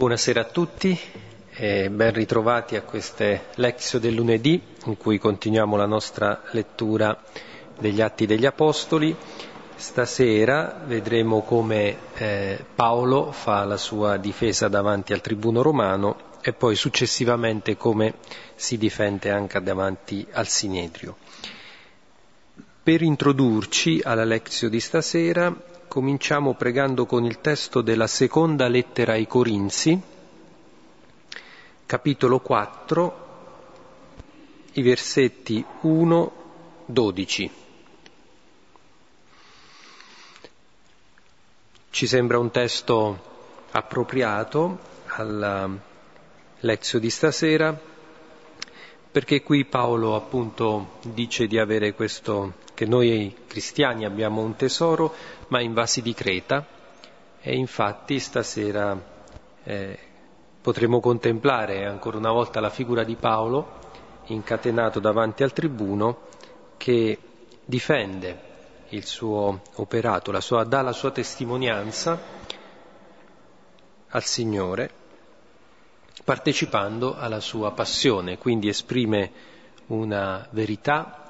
Buonasera a tutti e ben ritrovati a queste lezioni del lunedì in cui continuiamo la nostra lettura degli Atti degli Apostoli. Stasera vedremo come eh, Paolo fa la sua difesa davanti al tribuno romano e poi successivamente come si difende anche davanti al Sinedrio. Per introdurci alla lezione di stasera cominciamo pregando con il testo della seconda lettera ai Corinzi, capitolo 4, i versetti 1-12. Ci sembra un testo appropriato alla lezione di stasera perché qui Paolo appunto dice di avere questo, che noi cristiani abbiamo un tesoro ma in vasi di Creta. E infatti stasera eh, potremo contemplare ancora una volta la figura di Paolo incatenato davanti al tribuno che difende il suo operato, la sua, dà la sua testimonianza al Signore partecipando alla sua passione, quindi esprime una verità,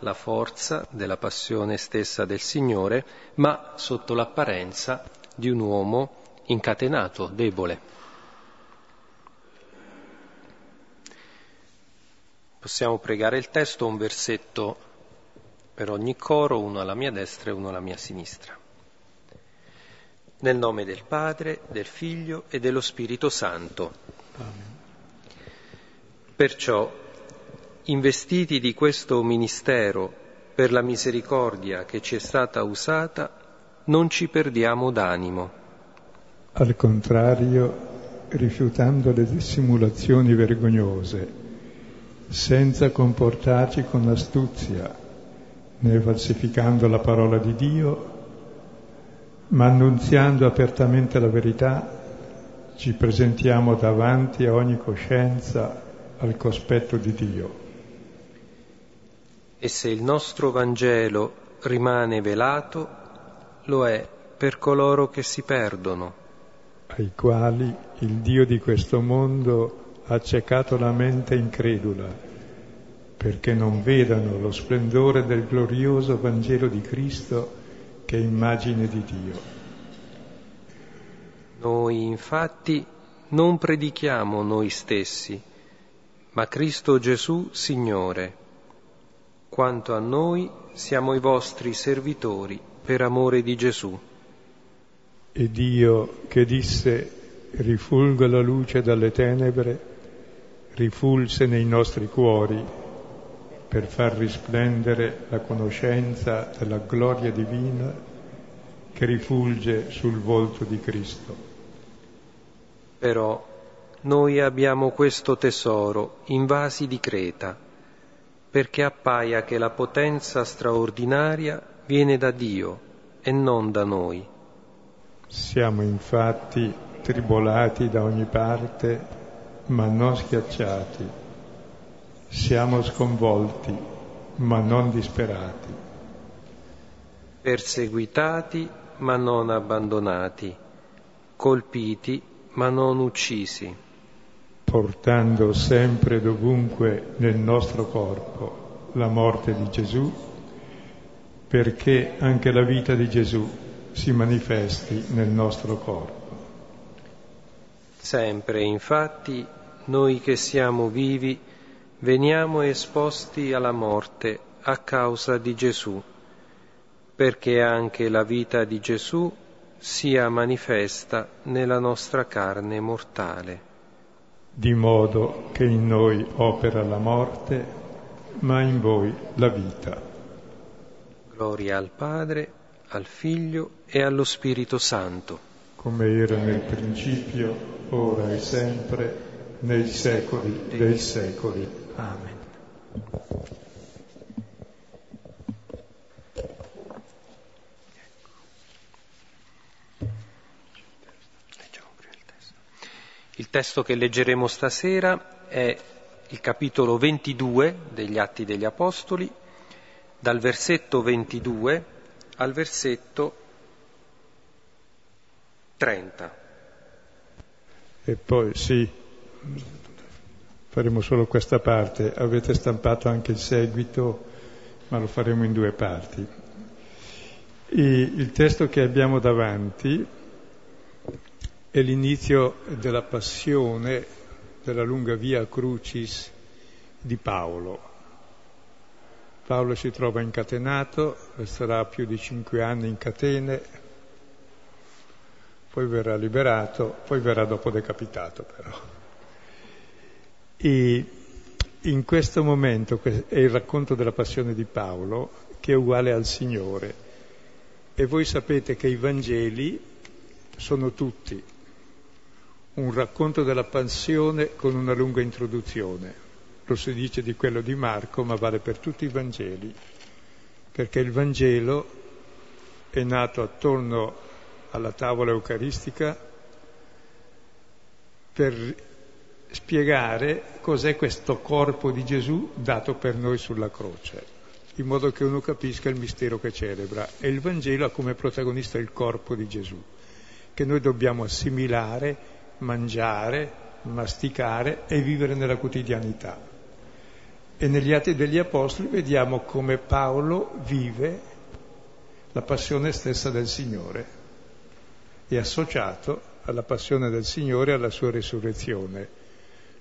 la forza della passione stessa del Signore, ma sotto l'apparenza di un uomo incatenato, debole. Possiamo pregare il testo, un versetto per ogni coro, uno alla mia destra e uno alla mia sinistra. Nel nome del Padre, del Figlio e dello Spirito Santo. Perciò, investiti di questo ministero per la misericordia che ci è stata usata, non ci perdiamo d'animo. Al contrario, rifiutando le dissimulazioni vergognose, senza comportarci con astuzia, né falsificando la parola di Dio, ma annunziando apertamente la verità, ci presentiamo davanti a ogni coscienza al cospetto di Dio. E se il nostro Vangelo rimane velato, lo è per coloro che si perdono, ai quali il Dio di questo mondo ha accecato la mente incredula, perché non vedano lo splendore del glorioso Vangelo di Cristo che è immagine di Dio. Noi infatti non predichiamo noi stessi, ma Cristo Gesù Signore. Quanto a noi siamo i vostri servitori per amore di Gesù. E Dio che disse rifulga la luce dalle tenebre, rifulse nei nostri cuori per far risplendere la conoscenza della gloria divina che rifulge sul volto di Cristo. Però noi abbiamo questo tesoro in vasi di Creta, perché appaia che la potenza straordinaria viene da Dio e non da noi. Siamo infatti tribolati da ogni parte ma non schiacciati. Siamo sconvolti, ma non disperati. Perseguitati, ma non abbandonati. Colpiti, ma non uccisi. Portando sempre dovunque nel nostro corpo la morte di Gesù, perché anche la vita di Gesù si manifesti nel nostro corpo. Sempre, infatti, noi che siamo vivi veniamo esposti alla morte a causa di Gesù, perché anche la vita di Gesù sia manifesta nella nostra carne mortale. Di modo che in noi opera la morte, ma in voi la vita. Gloria al Padre, al Figlio e allo Spirito Santo. Come era nel principio, ora e sempre, nei secoli dei secoli. Amen. Il testo che leggeremo stasera è il capitolo 22 degli Atti degli Apostoli, dal versetto 22 al versetto 30. E poi sì, faremo solo questa parte, avete stampato anche il seguito, ma lo faremo in due parti. E il testo che abbiamo davanti è l'inizio della passione, della lunga via Crucis di Paolo. Paolo si trova incatenato, resterà più di cinque anni in catene, poi verrà liberato, poi verrà dopo decapitato però. E in questo momento è il racconto della passione di Paolo che è uguale al Signore. E voi sapete che i Vangeli sono tutti un racconto della passione con una lunga introduzione. Lo si dice di quello di Marco, ma vale per tutti i Vangeli, perché il Vangelo è nato attorno alla tavola eucaristica per spiegare cos'è questo corpo di Gesù dato per noi sulla croce, in modo che uno capisca il mistero che celebra. E il Vangelo ha come protagonista il corpo di Gesù, che noi dobbiamo assimilare mangiare, masticare e vivere nella quotidianità. E negli Atti degli Apostoli vediamo come Paolo vive la passione stessa del Signore. È associato alla passione del Signore e alla sua risurrezione.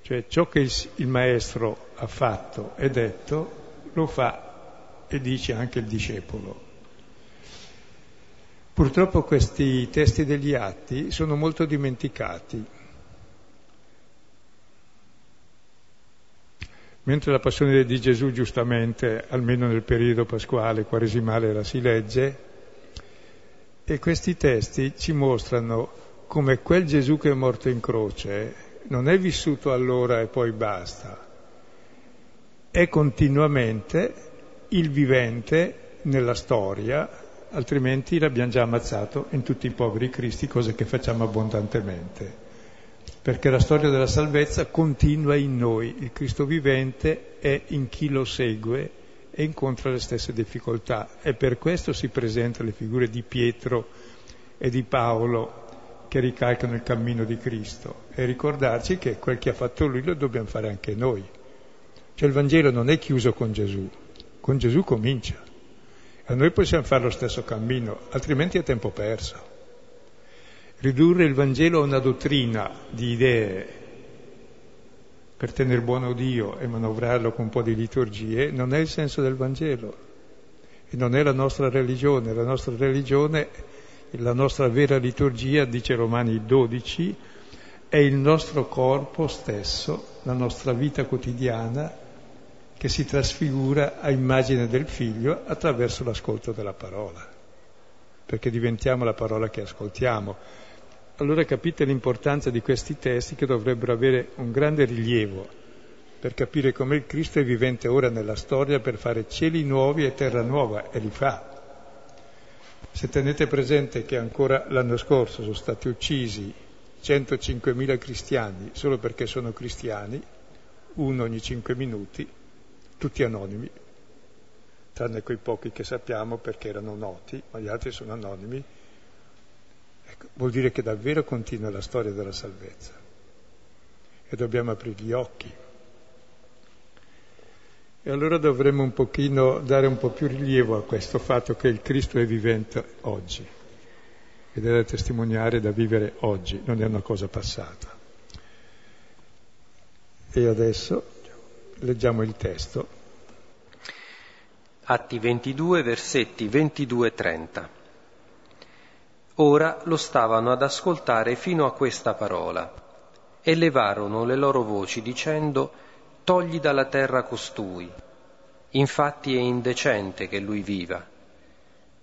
Cioè ciò che il, il Maestro ha fatto e detto, lo fa e dice anche il discepolo. Purtroppo questi testi degli atti sono molto dimenticati. Mentre la passione di Gesù, giustamente, almeno nel periodo pasquale, quaresimale, la si legge, e questi testi ci mostrano come quel Gesù che è morto in croce non è vissuto allora e poi basta, è continuamente il vivente nella storia altrimenti l'abbiamo già ammazzato in tutti i poveri cristi, cosa che facciamo abbondantemente. Perché la storia della salvezza continua in noi, il Cristo vivente è in chi lo segue e incontra le stesse difficoltà e per questo si presentano le figure di Pietro e di Paolo che ricalcano il cammino di Cristo e ricordarci che quel che ha fatto lui lo dobbiamo fare anche noi. Cioè il Vangelo non è chiuso con Gesù, con Gesù comincia. E noi possiamo fare lo stesso cammino, altrimenti è tempo perso. Ridurre il Vangelo a una dottrina di idee per tenere buono Dio e manovrarlo con un po' di liturgie non è il senso del Vangelo e non è la nostra religione. La nostra religione, la nostra vera liturgia, dice Romani 12, è il nostro corpo stesso, la nostra vita quotidiana che si trasfigura a immagine del figlio attraverso l'ascolto della parola, perché diventiamo la parola che ascoltiamo. Allora capite l'importanza di questi testi che dovrebbero avere un grande rilievo per capire come il Cristo è vivente ora nella storia per fare cieli nuovi e terra nuova, e li fa. Se tenete presente che ancora l'anno scorso sono stati uccisi 105.000 cristiani solo perché sono cristiani, uno ogni cinque minuti, tutti anonimi, tranne quei pochi che sappiamo perché erano noti, ma gli altri sono anonimi. Ecco, vuol dire che davvero continua la storia della salvezza e dobbiamo aprire gli occhi. E allora dovremmo un pochino dare un po' più rilievo a questo fatto che il Cristo è vivente oggi ed è da testimoniare, da vivere oggi, non è una cosa passata. E adesso Leggiamo il testo. Atti 22, versetti 22-30. Ora lo stavano ad ascoltare fino a questa parola e levarono le loro voci dicendo Togli dalla terra costui, infatti è indecente che lui viva.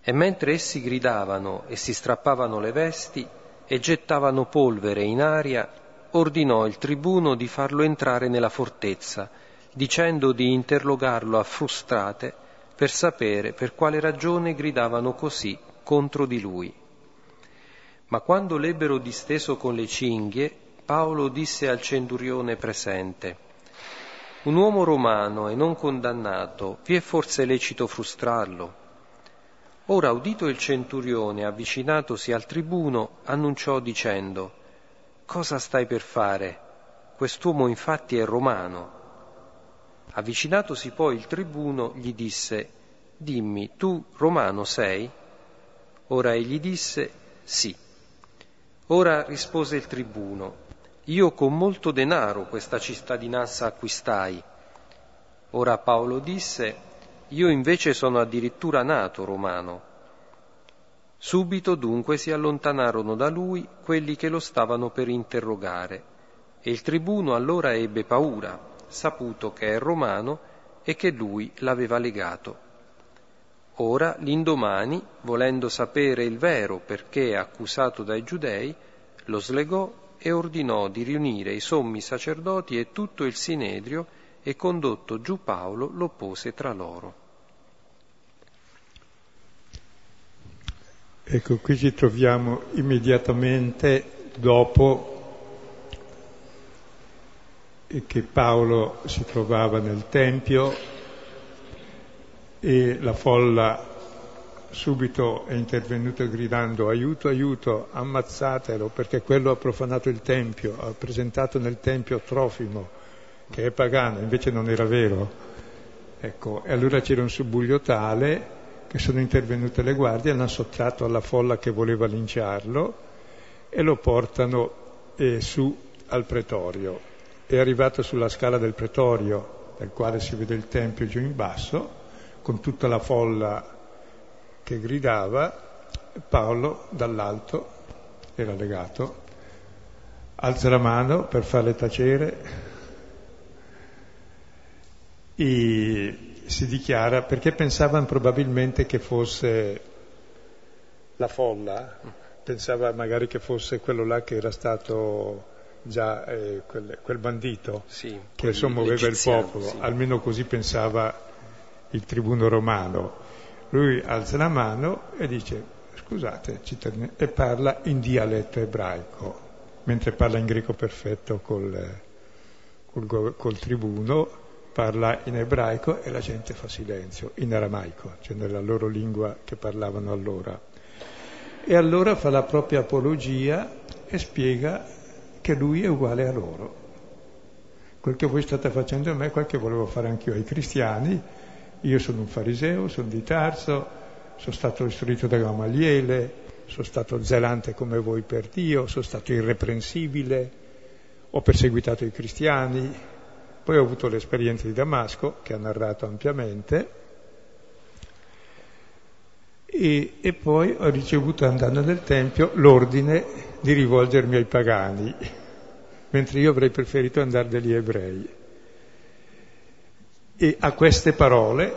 E mentre essi gridavano e si strappavano le vesti e gettavano polvere in aria, ordinò il tribuno di farlo entrare nella fortezza dicendo di interrogarlo a frustrate per sapere per quale ragione gridavano così contro di lui. Ma quando l'ebbero disteso con le cinghie, Paolo disse al centurione presente, Un uomo romano e non condannato, vi è forse lecito frustrarlo? Ora, udito il centurione, avvicinatosi al tribuno, annunciò dicendo, cosa stai per fare? Quest'uomo infatti è romano. Avvicinatosi poi il tribuno gli disse, dimmi, tu romano sei? Ora egli disse, sì. Ora rispose il tribuno, io con molto denaro questa cittadinanza acquistai. Ora Paolo disse, io invece sono addirittura nato romano. Subito dunque si allontanarono da lui quelli che lo stavano per interrogare, e il tribuno allora ebbe paura, saputo che è romano e che lui l'aveva legato. Ora, l'indomani, volendo sapere il vero perché accusato dai giudei, lo slegò e ordinò di riunire i sommi sacerdoti e tutto il sinedrio e condotto giù Paolo lo pose tra loro. Ecco, qui ci troviamo immediatamente dopo che Paolo si trovava nel Tempio e la folla subito è intervenuta gridando aiuto, aiuto, ammazzatelo perché quello ha profanato il Tempio, ha presentato nel Tempio Trofimo che è pagano, invece non era vero. Ecco, e allora c'era un subbuglio tale che sono intervenute le guardie, hanno sottratto alla folla che voleva linciarlo e lo portano eh, su al pretorio. È arrivato sulla scala del pretorio, dal quale si vede il tempio giù in basso, con tutta la folla che gridava, Paolo dall'alto era legato, alza la mano per farle tacere e si dichiara perché pensavano probabilmente che fosse la folla, pensava magari che fosse quello là che era stato già eh, quel, quel, bandito sì, che sommuoveva il popolo, sì. almeno così pensava il tribuno romano. Lui alza la mano e dice scusate cittadini, e parla in dialetto ebraico, mentre parla in greco perfetto col, col, col tribuno parla in ebraico e la gente fa silenzio, in aramaico, cioè nella loro lingua che parlavano allora. E allora fa la propria apologia e spiega che lui è uguale a loro. Quel che voi state facendo a me, quel che volevo fare anch'io ai cristiani, io sono un fariseo, sono di Tarso, sono stato istruito da Gamaliele, sono stato zelante come voi per Dio, sono stato irreprensibile, ho perseguitato i cristiani, poi ho avuto l'esperienza di Damasco, che ha narrato ampiamente, e, e, poi ho ricevuto andando nel Tempio l'ordine di rivolgermi ai pagani, mentre io avrei preferito andare dagli ebrei. E a queste parole,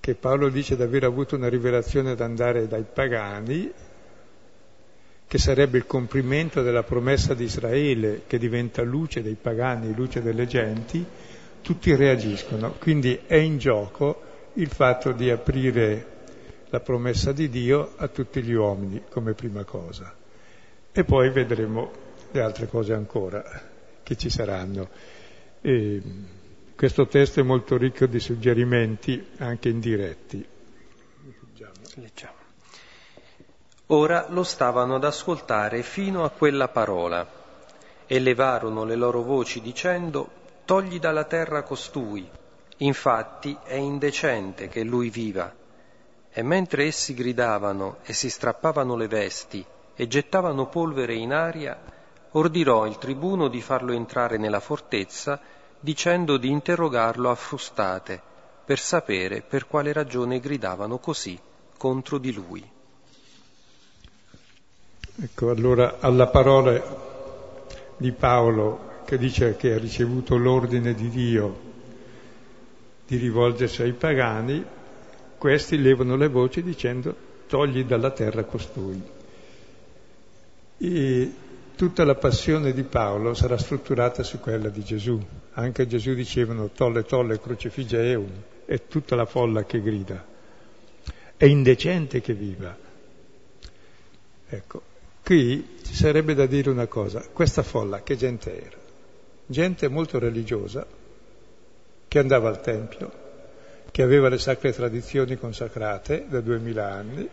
che Paolo dice di aver avuto una rivelazione ad andare dai pagani, che sarebbe il compimento della promessa di Israele che diventa luce dei pagani, luce delle genti, tutti reagiscono. Quindi è in gioco il fatto di aprire la promessa di Dio a tutti gli uomini come prima cosa. E poi vedremo le altre cose ancora che ci saranno. E questo testo è molto ricco di suggerimenti anche indiretti. Leggiamo. Ora lo stavano ad ascoltare fino a quella parola e levarono le loro voci dicendo Togli dalla terra costui, infatti è indecente che lui viva. E mentre essi gridavano e si strappavano le vesti e gettavano polvere in aria, ordinò il tribuno di farlo entrare nella fortezza, dicendo di interrogarlo a frustate, per sapere per quale ragione gridavano così contro di lui. Ecco, allora alla parola di Paolo che dice che ha ricevuto l'ordine di Dio di rivolgersi ai pagani, questi levano le voci dicendo togli dalla terra costui. E tutta la passione di Paolo sarà strutturata su quella di Gesù. Anche Gesù dicevano tolle tolle crucifigeum, è tutta la folla che grida. È indecente che viva. Ecco, Qui ci sarebbe da dire una cosa, questa folla che gente era? Gente molto religiosa, che andava al Tempio, che aveva le sacre tradizioni consacrate da duemila anni,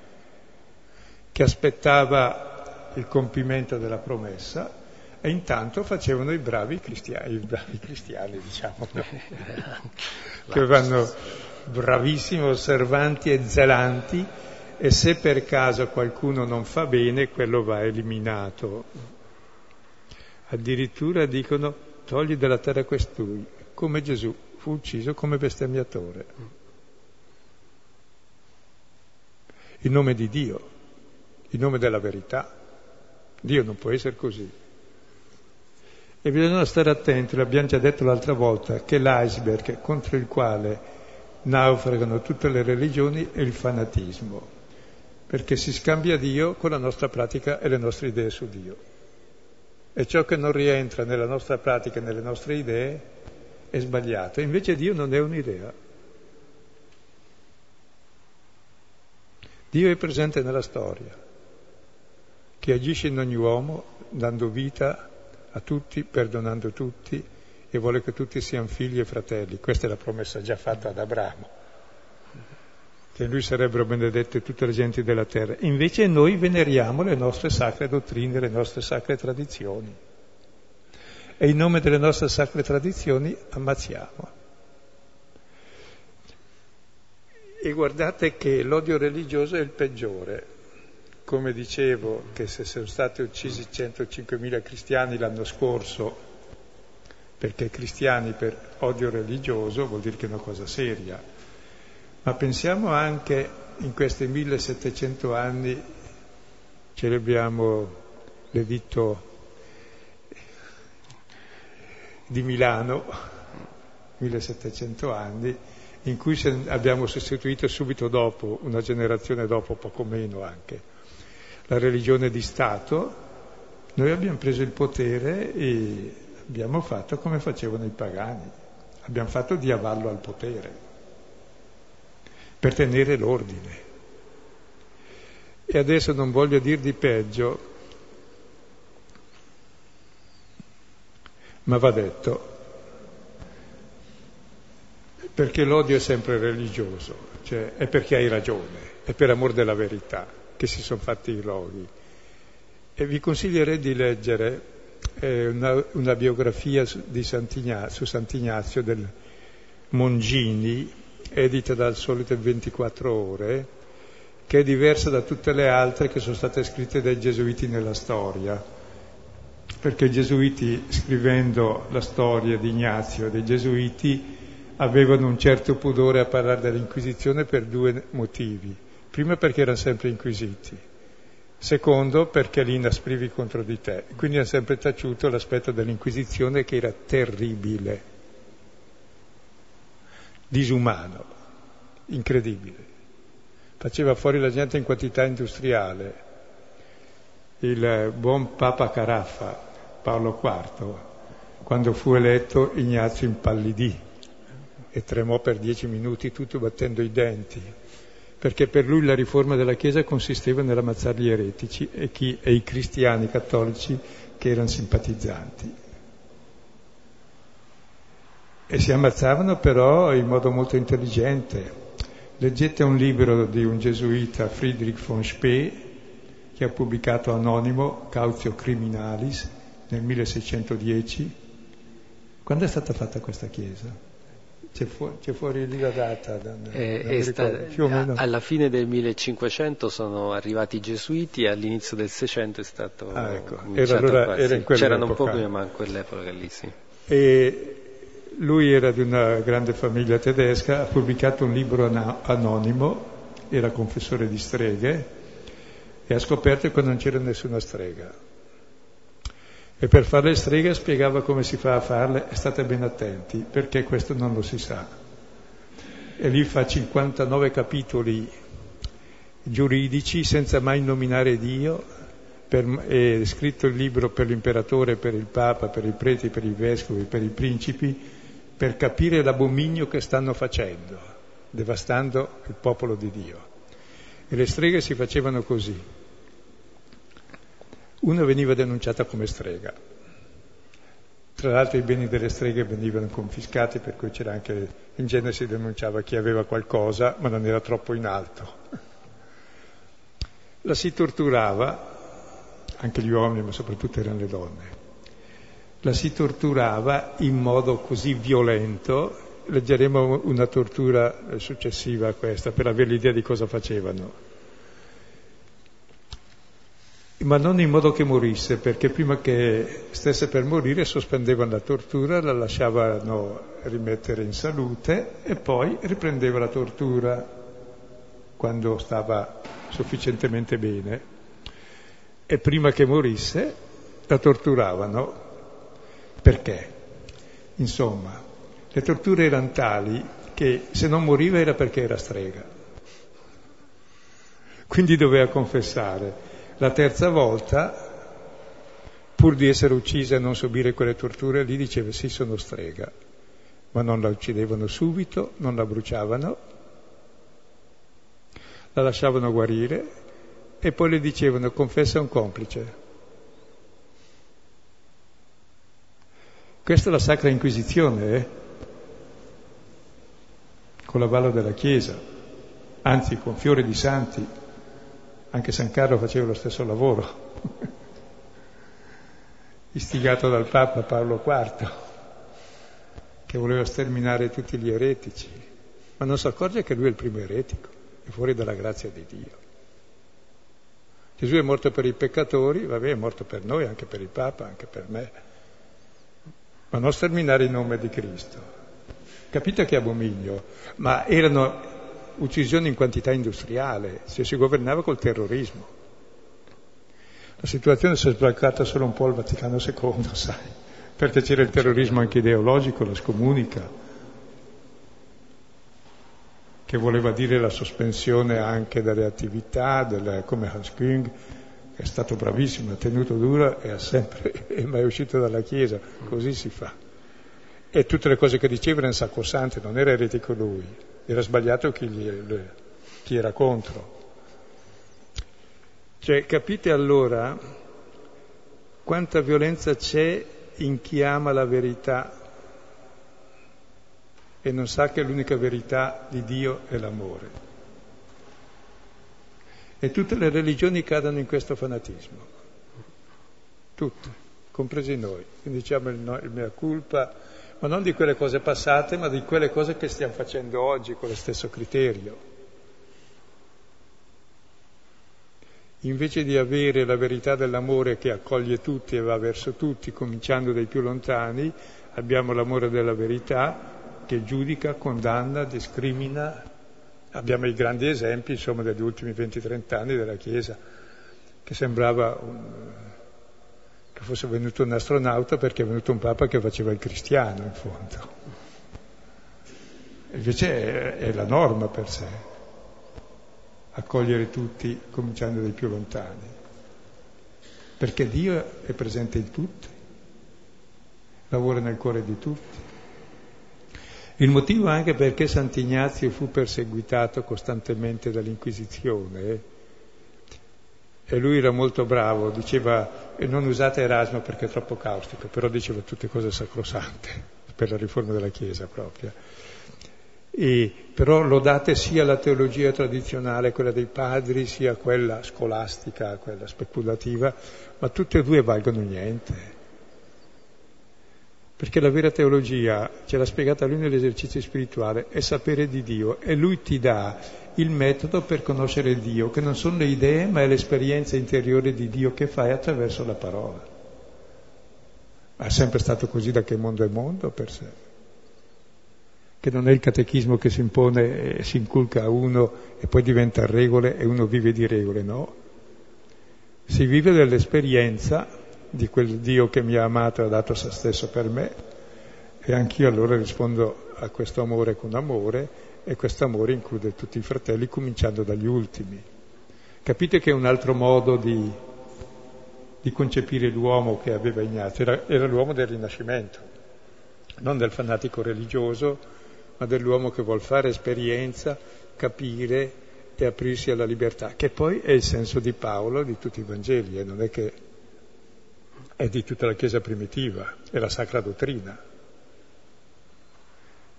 che aspettava il compimento della promessa e intanto facevano i bravi cristiani, i bravi cristiani diciamo, no? che vanno bravissimi, osservanti e zelanti e se per caso qualcuno non fa bene, quello va eliminato. Addirittura dicono togli dalla terra questui, come Gesù fu ucciso come bestemmiatore. In nome di Dio, in nome della verità. Dio non può essere così. E bisogna stare attenti, l'abbiamo già detto l'altra volta, che l'iceberg contro il quale naufragano tutte le religioni è il fanatismo, perché si scambia Dio con la nostra pratica e le nostre idee su Dio. E ciò che non rientra nella nostra pratica e nelle nostre idee è sbagliato. Invece Dio non è un'idea. Dio è presente nella storia, che agisce in ogni uomo, dando vita a tutti, perdonando tutti e vuole che tutti siano figli e fratelli. Questa è la promessa già fatta ad Abramo, che in lui sarebbero benedette tutte le genti della terra. Invece noi veneriamo le nostre sacre dottrine, le nostre sacre tradizioni. E in nome delle nostre sacre tradizioni ammazziamo. E guardate che l'odio religioso è il peggiore, come dicevo, che se sono stati uccisi 105.000 cristiani l'anno scorso, perché cristiani per odio religioso vuol dire che è una cosa seria, ma pensiamo anche in questi 1700 anni, celebriamo l'editto di Milano, 1700 anni, in cui abbiamo sostituito subito dopo, una generazione dopo, poco meno anche, la religione di Stato, noi abbiamo preso il potere e abbiamo fatto come facevano i pagani, abbiamo fatto di avallo al potere, per tenere l'ordine. E adesso non voglio dir di peggio, ma va detto, perché l'odio è sempre religioso, cioè è perché hai ragione, è per amor della verità che si sono fatti i roghi. E vi consiglierei di leggere eh, una, una, biografia su, Sant'Ignazio, su Sant'Ignazio del Mongini, edita dal Solito 24 Ore, che è diversa da tutte le altre che sono state scritte dai gesuiti nella storia. Perché i gesuiti, scrivendo la storia di Ignazio dei gesuiti, avevano un certo pudore a parlare dell'Inquisizione per due motivi Primo perché erano sempre inquisiti, secondo perché li inasprivi contro di te. Quindi hanno sempre taciuto l'aspetto dell'inquisizione che era terribile, disumano, incredibile. Faceva fuori la gente in quantità industriale. Il buon Papa Caraffa, Paolo IV, quando fu eletto Ignazio impallidì e tremò per dieci minuti tutto battendo i denti perché per lui la riforma della Chiesa consisteva nell'ammazzare gli eretici e, chi, e i cristiani cattolici che erano simpatizzanti. E si ammazzavano però in modo molto intelligente. Leggete un libro di un gesuita, Friedrich von Spee, che ha pubblicato anonimo Cautio Criminalis nel 1610. Quando è stata fatta questa chiesa? C'è, fu- c'è fuori lì la data. Da, eh, sta, più o meno. Alla fine del 1500 sono arrivati i gesuiti e all'inizio del 600 è stato ah, ecco. era allora, era in C'erano un po' prima, ma in quell'epoca lì sì. E lui era di una grande famiglia tedesca, ha pubblicato un libro anonimo, era confessore di streghe e ha scoperto che non c'era nessuna strega e per fare le streghe spiegava come si fa a farle state ben attenti perché questo non lo si sa. E lì fa 59 capitoli giuridici senza mai nominare Dio, per, è scritto il libro per l'imperatore, per il papa, per i preti, per i vescovi, per i principi, per capire l'abominio che stanno facendo, devastando il popolo di Dio. E le streghe si facevano così una veniva denunciata come strega. Tra l'altro i beni delle streghe venivano confiscati, per cui c'era anche, in genere si denunciava chi aveva qualcosa, ma non era troppo in alto. La si torturava anche gli uomini, ma soprattutto erano le donne. La si torturava in modo così violento, leggeremo una tortura successiva a questa per avere l'idea di cosa facevano. Ma non in modo che morisse, perché prima che stesse per morire sospendevano la tortura, la lasciavano rimettere in salute e poi riprendeva la tortura quando stava sufficientemente bene e prima che morisse la torturavano. Perché? Insomma, le torture erano tali che se non moriva era perché era strega. Quindi doveva confessare. La terza volta, pur di essere uccisa e non subire quelle torture, lì diceva sì, sono strega. Ma non la uccidevano subito, non la bruciavano, la lasciavano guarire e poi le dicevano confessa un complice. Questa è la Sacra Inquisizione, eh? con l'avallo della Chiesa, anzi con fiori di santi, anche San Carlo faceva lo stesso lavoro, istigato dal Papa Paolo IV, che voleva sterminare tutti gli eretici, ma non si accorge che lui è il primo eretico, è fuori dalla grazia di Dio. Gesù è morto per i peccatori, va bene, è morto per noi, anche per il Papa, anche per me, ma non sterminare il nome di Cristo. Capite che abominio? Ma erano uccisioni in quantità industriale, se si governava col terrorismo. La situazione si è sbloccata solo un po' al Vaticano II, sai, perché c'era il terrorismo anche ideologico, la scomunica che voleva dire la sospensione anche delle attività, delle, come Hans Küng, è stato bravissimo, ha tenuto duro e ha sempre, è mai uscito dalla Chiesa, così si fa. E tutte le cose che diceva erano sacrosante, non era eretico lui, era sbagliato chi, gli, chi era contro. Cioè, capite allora quanta violenza c'è in chi ama la verità e non sa che l'unica verità di Dio è l'amore. E tutte le religioni cadono in questo fanatismo, tutte, compresi noi. Quindi diciamo il, no, il mea culpa, ma non di quelle cose passate, ma di quelle cose che stiamo facendo oggi con lo stesso criterio. Invece di avere la verità dell'amore che accoglie tutti e va verso tutti, cominciando dai più lontani, abbiamo l'amore della verità che giudica, condanna, discrimina. Abbiamo i grandi esempi, insomma, degli ultimi 20-30 anni della Chiesa, che sembrava che fosse venuto un astronauta perché è venuto un Papa che faceva il cristiano, in fondo. Invece è, è la norma per sé, accogliere tutti cominciando dai più lontani, perché Dio è presente in tutti, lavora nel cuore di tutti. Il motivo anche perché Sant'Ignazio fu perseguitato costantemente dall'Inquisizione. E lui era molto bravo, diceva, non usate Erasmo perché è troppo caustico, però diceva tutte cose sacrosante per la riforma della Chiesa propria. E, però lodate sia la teologia tradizionale, quella dei padri, sia quella scolastica, quella speculativa, ma tutte e due valgono niente. Perché la vera teologia, ce l'ha spiegata lui nell'esercizio spirituale, è sapere di Dio e lui ti dà il metodo per conoscere Dio, che non sono le idee, ma è l'esperienza interiore di Dio che fai attraverso la parola. Ma è sempre stato così da che mondo è mondo per sé. Che non è il catechismo che si impone e si inculca a uno e poi diventa regole e uno vive di regole, no. Si vive dell'esperienza di quel Dio che mi ha amato e ha dato se stesso per me e anch'io allora rispondo a questo amore con amore e questo amore include tutti i fratelli cominciando dagli ultimi. Capite che è un altro modo di, di concepire l'uomo che aveva Ignazio, era, era l'uomo del Rinascimento, non del fanatico religioso, ma dell'uomo che vuol fare esperienza, capire e aprirsi alla libertà, che poi è il senso di Paolo di tutti i Vangeli, e non è che è di tutta la Chiesa primitiva, è la sacra dottrina.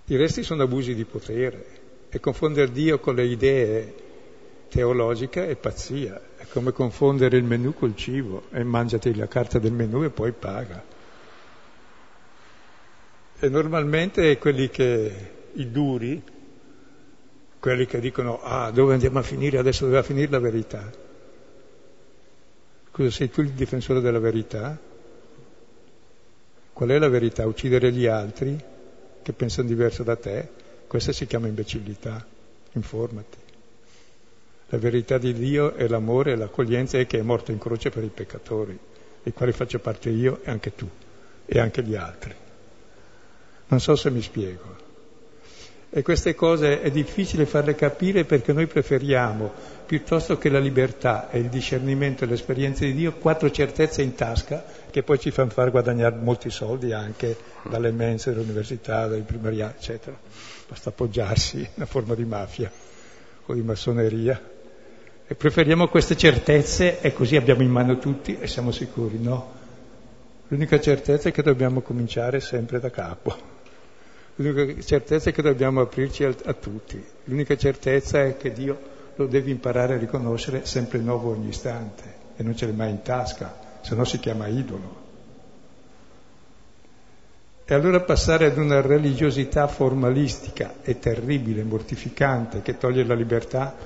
I resti sono abusi di potere e confondere Dio con le idee teologiche è pazzia, è come confondere il menù col cibo e mangiati la carta del menù e poi paga. E normalmente quelli che, i duri, quelli che dicono ah dove andiamo a finire, adesso doveva finire la verità. Scusa, sei tu il difensore della verità? Qual è la verità? Uccidere gli altri che pensano diverso da te? Questa si chiama imbecillità. Informati. La verità di Dio è l'amore e l'accoglienza e che è morto in croce per i peccatori, dei quali faccio parte io e anche tu e anche gli altri. Non so se mi spiego. E queste cose è difficile farle capire perché noi preferiamo, piuttosto che la libertà e il discernimento e l'esperienza di Dio, quattro certezze in tasca che poi ci fanno far guadagnare molti soldi anche dalle mense dell'università, dai primariati, eccetera. Basta appoggiarsi, una forma di mafia o di massoneria. E preferiamo queste certezze e così abbiamo in mano tutti e siamo sicuri, no? L'unica certezza è che dobbiamo cominciare sempre da capo. L'unica certezza è che dobbiamo aprirci a, a tutti. L'unica certezza è che Dio lo devi imparare a riconoscere sempre nuovo ogni istante e non ce l'hai mai in tasca, se no si chiama idolo. E allora passare ad una religiosità formalistica e terribile, mortificante, che toglie la libertà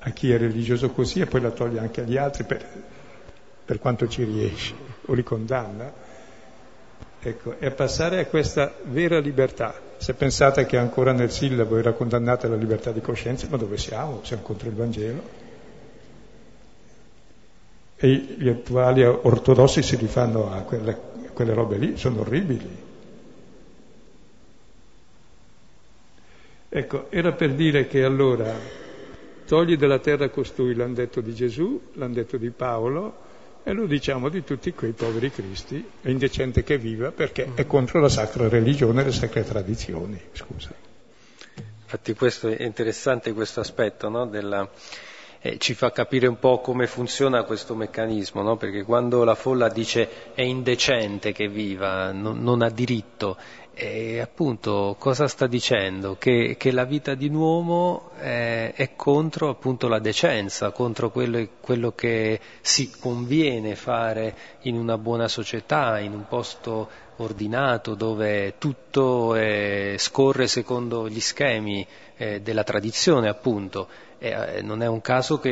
a chi è religioso così e poi la toglie anche agli altri per, per quanto ci riesce, o li condanna, Ecco, e passare a questa vera libertà. Se pensate che ancora nel sillabo era condannata la libertà di coscienza, ma dove siamo? Siamo contro il Vangelo. E gli attuali ortodossi si rifanno a quelle, a quelle robe lì, sono orribili. Ecco, era per dire che allora togli dalla terra costui, l'hanno detto di Gesù, l'hanno detto di Paolo, e lo diciamo di tutti quei poveri cristi, è indecente che viva perché è contro la sacra religione e le sacre tradizioni. Scusa. Infatti questo è interessante questo aspetto, no? Della, eh, ci fa capire un po' come funziona questo meccanismo, no? perché quando la folla dice è indecente che viva, non, non ha diritto, e appunto cosa sta dicendo? Che, che la vita di un uomo è, è contro appunto la decenza, contro quello, quello, che si conviene fare in una buona società, in un posto ordinato dove tutto è, scorre secondo gli schemi eh, della tradizione appunto. Eh, non è un caso che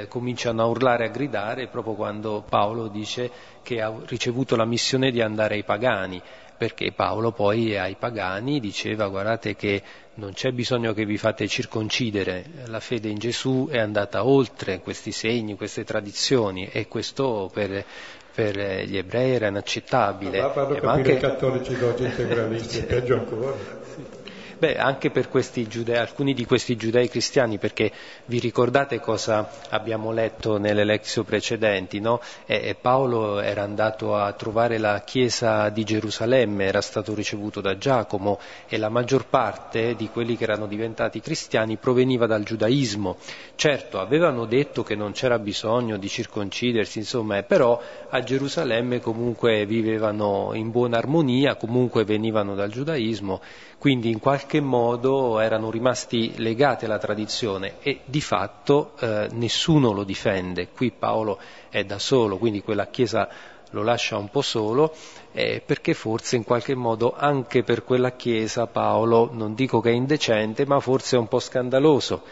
eh, cominciano a urlare e a gridare proprio quando Paolo dice che ha ricevuto la missione di andare ai pagani perché Paolo poi ai pagani diceva guardate che non c'è bisogno che vi fate circoncidere, la fede in Gesù è andata oltre questi segni, queste tradizioni e questo per, per gli ebrei era inaccettabile. Ma parlo eh, ma anche i cattolici d'oggi integralisti, peggio ancora. Beh, anche per giudei, alcuni di questi giudei cristiani, perché vi ricordate cosa abbiamo letto nelle lezioni precedenti, no? e, Paolo era andato a trovare la chiesa di Gerusalemme, era stato ricevuto da Giacomo e la maggior parte di quelli che erano diventati cristiani proveniva dal giudaismo. Certo, avevano detto che non c'era bisogno di circoncidersi, insomma, però a Gerusalemme comunque vivevano in buona armonia, comunque venivano dal giudaismo quindi in qualche modo erano rimasti legati alla tradizione e di fatto eh, nessuno lo difende. Qui Paolo è da solo, quindi quella chiesa lo lascia un po' solo, eh, perché forse in qualche modo anche per quella chiesa Paolo, non dico che è indecente, ma forse è un po' scandaloso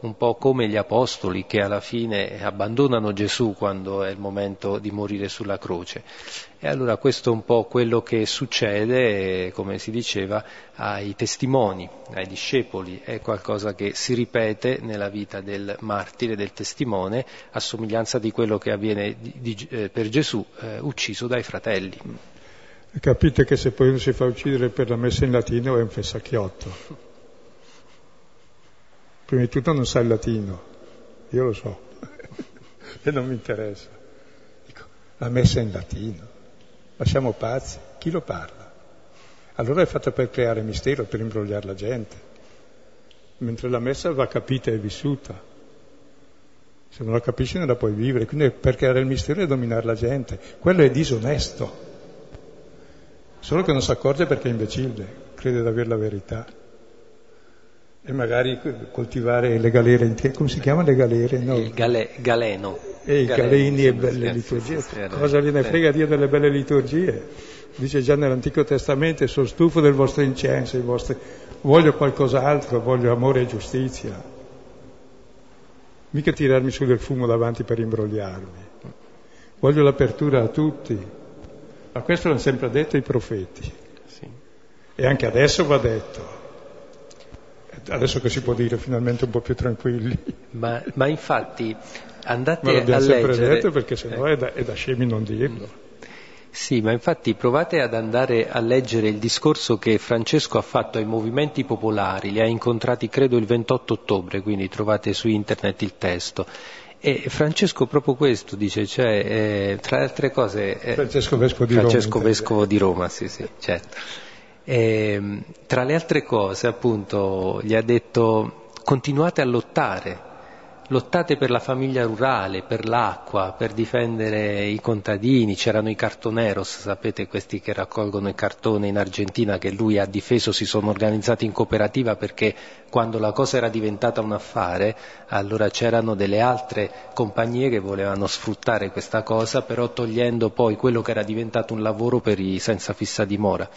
un po' come gli apostoli che alla fine abbandonano Gesù quando è il momento di morire sulla croce. E allora questo è un po' quello che succede, come si diceva, ai testimoni, ai discepoli, è qualcosa che si ripete nella vita del martire, del testimone, a somiglianza di quello che avviene di, di, eh, per Gesù eh, ucciso dai fratelli. Capite che se poi uno si fa uccidere per la messa in latino è un fessacchiotto. Prima di tutto non sa il latino, io lo so, e non mi interessa. Dico, la messa in latino, ma siamo pazzi, chi lo parla? Allora è fatta per creare mistero, per imbrogliare la gente, mentre la messa va capita e vissuta. Se non la capisci non la puoi vivere, quindi per creare il mistero e dominare la gente. Quello è disonesto. Solo che non si accorge perché è imbecille, crede di avere la verità. E magari coltivare le galere come si chiama le galere? No. Il gale, galeno. E i galeni e belle liturgie. Cosa gliene frega Dio delle belle liturgie? Dice già nell'Antico Testamento, sono stufo del vostro incenso, vostri... voglio qualcos'altro, voglio amore e giustizia. Mica tirarmi su del fumo davanti per imbrogliarmi. Voglio l'apertura a tutti. Ma questo l'hanno sempre detto i profeti. Sì. E anche adesso va detto adesso che si può dire finalmente un po' più tranquilli. Ma, ma infatti andate ma l'abbiamo a sempre leggere... detto perché sennò eh. è, da, è da scemi non dirlo. Sì, ma infatti provate ad andare a leggere il discorso che Francesco ha fatto ai movimenti popolari, li ha incontrati credo il 28 ottobre, quindi trovate su internet il testo. E Francesco proprio questo dice, cioè, eh, tra le altre cose... Eh, Francesco Vescovo di Francesco Roma. Vescovo di Roma, sì, sì, certo. E, ehm, tra le altre cose, appunto, gli ha detto continuate a lottare, lottate per la famiglia rurale, per l'acqua, per difendere i contadini, c'erano i cartoneros, sapete questi che raccolgono il cartone in Argentina che lui ha difeso, si sono organizzati in cooperativa perché quando la cosa era diventata un affare, allora c'erano delle altre compagnie che volevano sfruttare questa cosa, però togliendo poi quello che era diventato un lavoro per i senza fissa dimora.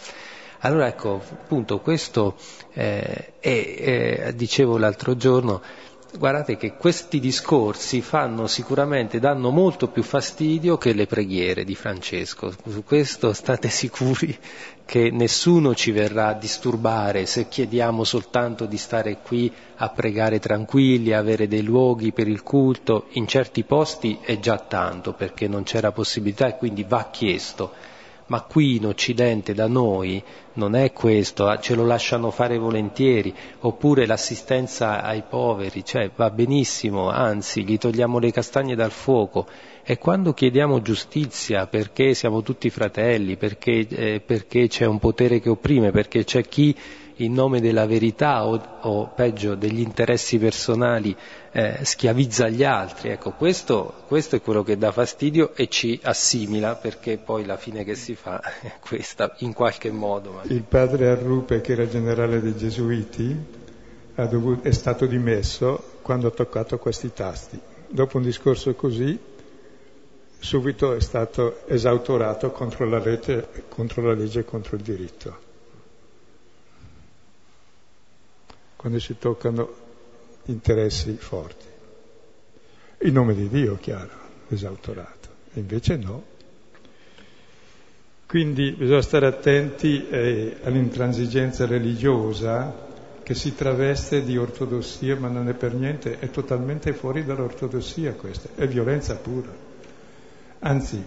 Allora ecco, appunto, questo eh, è, eh, dicevo l'altro giorno, guardate che questi discorsi fanno sicuramente, danno molto più fastidio che le preghiere di Francesco. Su questo state sicuri che nessuno ci verrà a disturbare se chiediamo soltanto di stare qui a pregare tranquilli, avere dei luoghi per il culto. In certi posti è già tanto perché non c'era possibilità e quindi va chiesto ma qui in Occidente da noi non è questo, ah, ce lo lasciano fare volentieri, oppure l'assistenza ai poveri, cioè va benissimo, anzi gli togliamo le castagne dal fuoco. E quando chiediamo giustizia perché siamo tutti fratelli, perché, eh, perché c'è un potere che opprime, perché c'è chi in nome della verità o, o peggio degli interessi personali eh, schiavizza gli altri. Ecco, questo, questo, è quello che dà fastidio e ci assimila perché poi la fine che si fa è questa, in qualche modo. Il padre Arrupe, che era generale dei Gesuiti, dovuto, è stato dimesso quando ha toccato questi tasti. Dopo un discorso così, subito è stato esautorato contro la, rete, contro la legge e contro il diritto. Quando si toccano interessi forti. In nome di Dio, chiaro, esautorato. E invece no. Quindi bisogna stare attenti eh, all'intransigenza religiosa che si traveste di ortodossia, ma non è per niente, è totalmente fuori dall'ortodossia questa, è violenza pura. Anzi,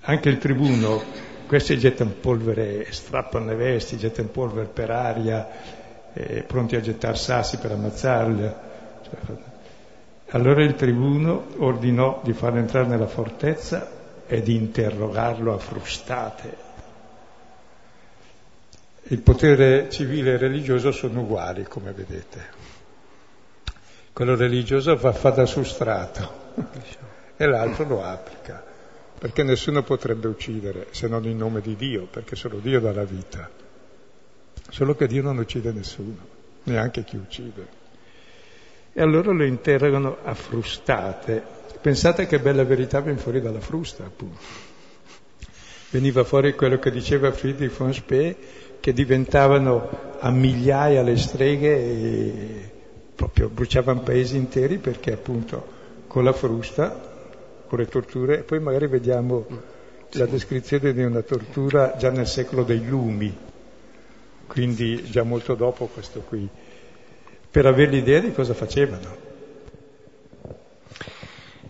anche il tribuno questi gettano polvere, strappano le vesti, gettano polvere per aria, eh, pronti a gettare sassi per ammazzarli. Cioè, allora il tribuno ordinò di farlo entrare nella fortezza e di interrogarlo a frustate. Il potere civile e religioso sono uguali, come vedete. Quello religioso fa, fa da sustrato e l'altro lo applica perché nessuno potrebbe uccidere se non in nome di Dio, perché solo Dio dà la vita. Solo che Dio non uccide nessuno, neanche chi uccide. E allora lo interrogano a frustate. Pensate che bella verità viene fuori dalla frusta, appunto. Veniva fuori quello che diceva Friedrich von Spee, che diventavano a migliaia le streghe e proprio bruciavano paesi interi perché appunto con la frusta le torture e poi magari vediamo la descrizione di una tortura già nel secolo dei lumi, quindi già molto dopo questo qui, per avere l'idea di cosa facevano.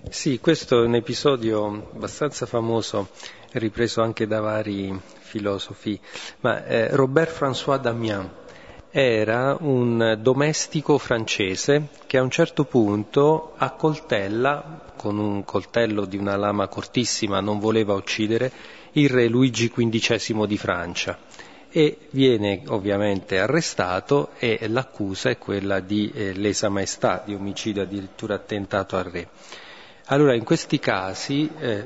Sì, questo è un episodio abbastanza famoso, ripreso anche da vari filosofi, ma eh, Robert François Damiens era un domestico francese che a un certo punto accoltella con un coltello di una lama cortissima, non voleva uccidere il re Luigi XV di Francia e viene ovviamente arrestato e l'accusa è quella di eh, lesa maestà, di omicidio addirittura attentato al re. Allora in questi casi eh,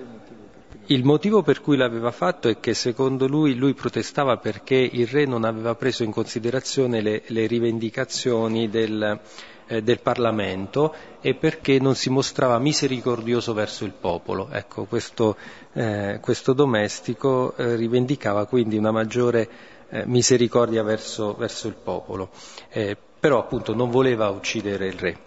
Il motivo per cui l'aveva fatto è che secondo lui lui protestava perché il re non aveva preso in considerazione le, le rivendicazioni del, eh, del, Parlamento e perché non si mostrava misericordioso verso il popolo. Ecco, questo, eh, questo domestico eh, rivendicava quindi una maggiore eh, misericordia verso, verso, il popolo, eh, però appunto non voleva uccidere il re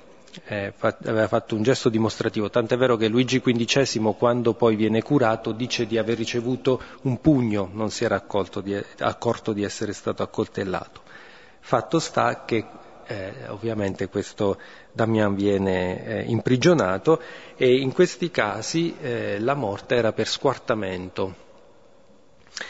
eh, aveva fatto un gesto dimostrativo, tant'è vero che Luigi XV, quando poi viene curato, dice di aver ricevuto un pugno, non si era di, accorto di essere stato accoltellato. Fatto sta che eh, ovviamente questo Damian viene eh, imprigionato e in questi casi eh, la morte era per squartamento,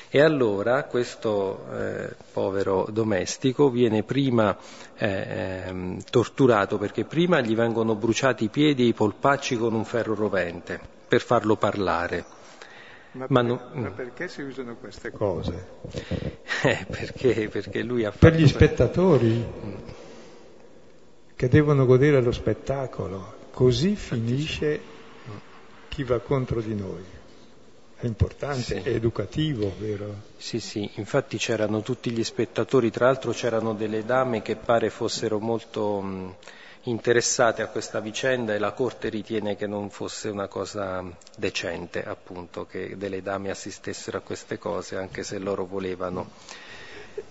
e allora questo eh, povero domestico viene prima eh, ehm, torturato perché prima gli vengono bruciati i piedi e i polpacci con un ferro rovente per farlo parlare. Ma, ma, non, ma perché si usano queste cose? Eh, perché, perché, lui ha fatto... Per gli spettatori? Che devono godere lo spettacolo, così finisce chi va contro di noi è importante, sì. è educativo, vero? Sì, sì, infatti c'erano tutti gli spettatori, tra l'altro c'erano delle dame che pare fossero molto mh, interessate a questa vicenda e la Corte ritiene che non fosse una cosa decente, appunto, che delle dame assistessero a queste cose, anche se loro volevano.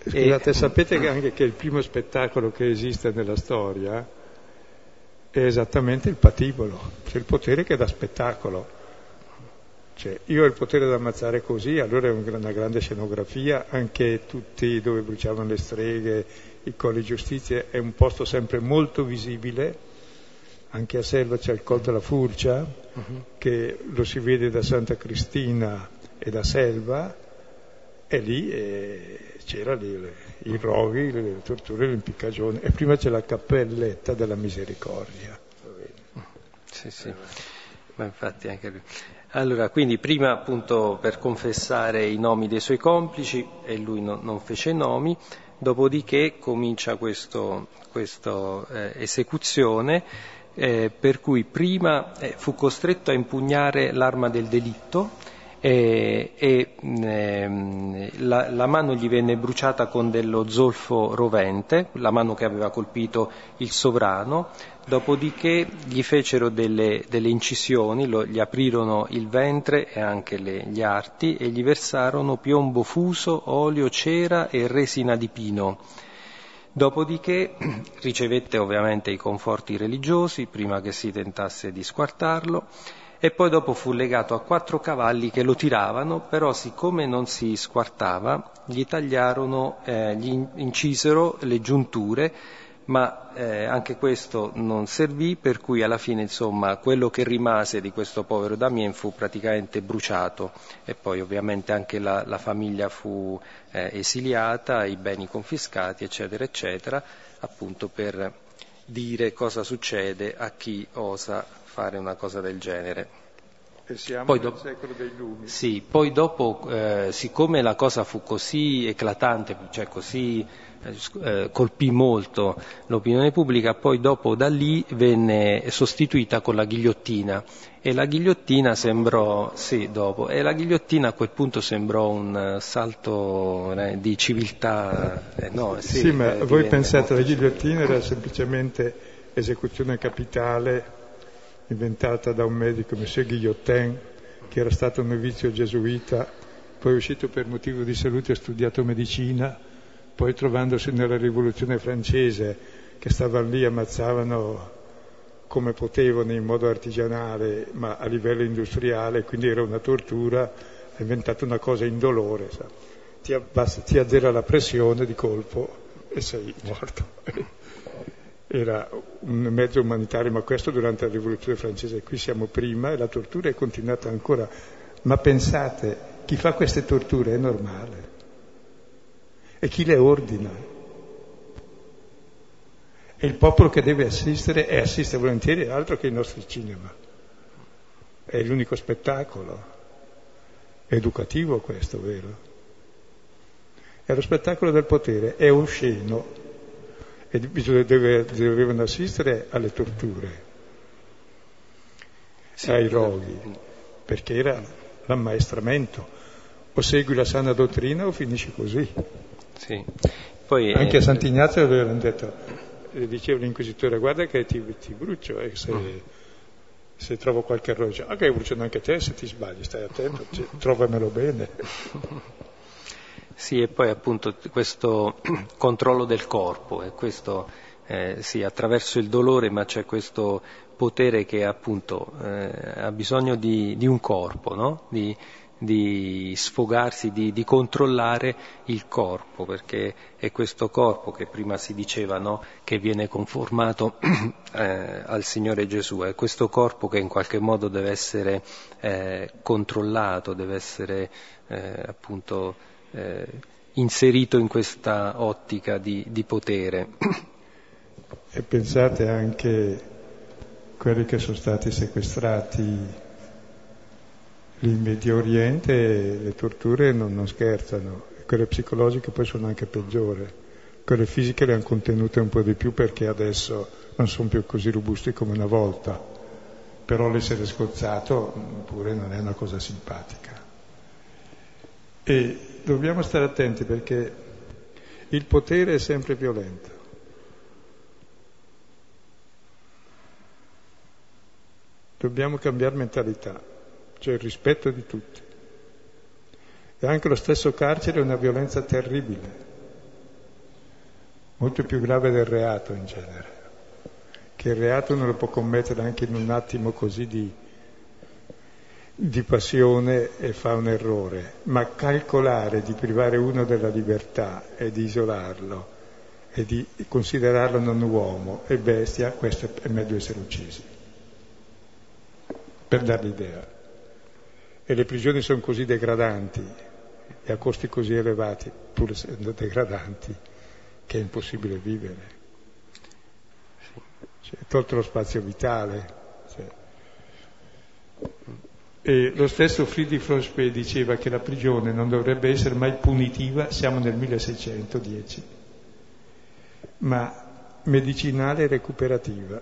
Scusate, e... sapete che anche che il primo spettacolo che esiste nella storia è esattamente il patibolo, cioè il potere che dà spettacolo cioè, io ho il potere di ammazzare così, allora è una grande scenografia, anche tutti dove bruciavano le streghe, i colli giustizia, è un posto sempre molto visibile, anche a Selva c'è il Col della Furcia, uh-huh. che lo si vede da Santa Cristina e da Selva, e lì eh, c'era lì, le, i roghi, le, le torture, l'impiccagione, e prima c'è la cappelletta della misericordia. Sì, sì, ma infatti anche lui. Allora, quindi prima appunto per confessare i nomi dei suoi complici e lui no, non fece nomi, dopodiché comincia questa eh, esecuzione eh, per cui prima eh, fu costretto a impugnare l'arma del delitto e, e ehm, la, la, mano gli venne bruciata con dello zolfo rovente, la mano che aveva colpito il sovrano, dopodiché gli fecero delle, delle incisioni, lo, gli aprirono il ventre e anche le, gli arti e gli versarono piombo fuso, olio, cera e resina di pino. Dopodiché ricevette ovviamente i conforti religiosi prima che si tentasse di squartarlo e poi dopo fu legato a quattro cavalli che lo tiravano, però siccome non si squartava, gli tagliarono, eh, gli incisero le giunture, ma eh, anche questo non servì, per cui alla fine insomma quello che rimase di questo povero Damien fu praticamente bruciato. E poi ovviamente anche la, la famiglia fu eh, esiliata, i beni confiscati, eccetera, eccetera, appunto per dire cosa succede a chi osa fare una cosa del genere. E siamo poi nel secolo dei lumi. Sì, poi dopo, eh, siccome la cosa fu così eclatante, cioè così eh, eh, colpì molto l'opinione pubblica, poi dopo da lì venne sostituita con la ghigliottina e la ghigliottina sembrò, sì, dopo, e la ghigliottina a quel punto sembrò un salto eh, di civiltà. Eh, no, sì, sì ma voi pensate la ghigliottina era semplicemente esecuzione capitale inventata da un medico, Monsieur Guillotin, che era stato un novizio gesuita, poi uscito per motivo di salute, ha studiato medicina, poi trovandosi nella rivoluzione francese, che stavano lì, ammazzavano come potevano in modo artigianale, ma a livello industriale, quindi era una tortura, ha inventato una cosa indolore, sa. Ti, abbassa, ti azzera la pressione di colpo e sei morto era un mezzo umanitario, ma questo durante la rivoluzione francese, qui siamo prima e la tortura è continuata ancora. Ma pensate, chi fa queste torture è normale e chi le ordina. E il popolo che deve assistere e assiste volentieri altro che il nostro cinema. È l'unico spettacolo. Educativo questo, vero? È lo spettacolo del potere, è osceno, e dovevano assistere alle torture, sì, ai roghi, perché era l'ammaestramento. O segui la sana dottrina o finisci così. Sì. Poi, Anche eh, a Sant'Ignazio avevano detto, eh, diceva l'inquisitore, guarda che ti, ti brucio, e se, Mm. se trovo qualche errore, dice, ok, bruciano anche te, se ti sbagli, stai attento, cioè, trovamelo bene. Sì, e poi appunto questo controllo del corpo, e questo eh, sì, attraverso il dolore, ma c'è questo potere che appunto eh, ha bisogno di, di un corpo, no? di, di sfogarsi, di, di controllare il corpo, perché è questo corpo che prima si diceva no? che viene conformato eh, al Signore Gesù, è questo corpo che in qualche modo deve essere eh, controllato, deve essere eh, appunto eh, inserito in questa ottica di, di potere. E pensate anche quelli che sono stati sequestrati in Medio Oriente, le torture non, non scherzano, quelle psicologiche poi sono anche peggiori. Quelle fisiche le hanno contenute un po' di più perché adesso non sono più così robusti come una volta, però l'essere scozzato pure non è una cosa simpatica. E dobbiamo stare attenti perché il potere è sempre violento. Dobbiamo cambiare mentalità, cioè il rispetto di tutti. E anche lo stesso carcere è una violenza terribile, molto più grave del reato in genere, che il reato non lo può commettere anche in un attimo così di, di passione e fa un errore, ma calcolare di privare uno della libertà e di isolarlo e di considerarlo non uomo e bestia, questo è meglio essere uccisi, per dar l'idea. E le prigioni sono così degradanti e a costi così elevati, pur essendo degradanti, che è impossibile vivere. Cioè, tolto lo spazio vitale. Cioè. E lo stesso Friedrich Spee diceva che la prigione non dovrebbe essere mai punitiva, siamo nel 1610, ma medicinale e recuperativa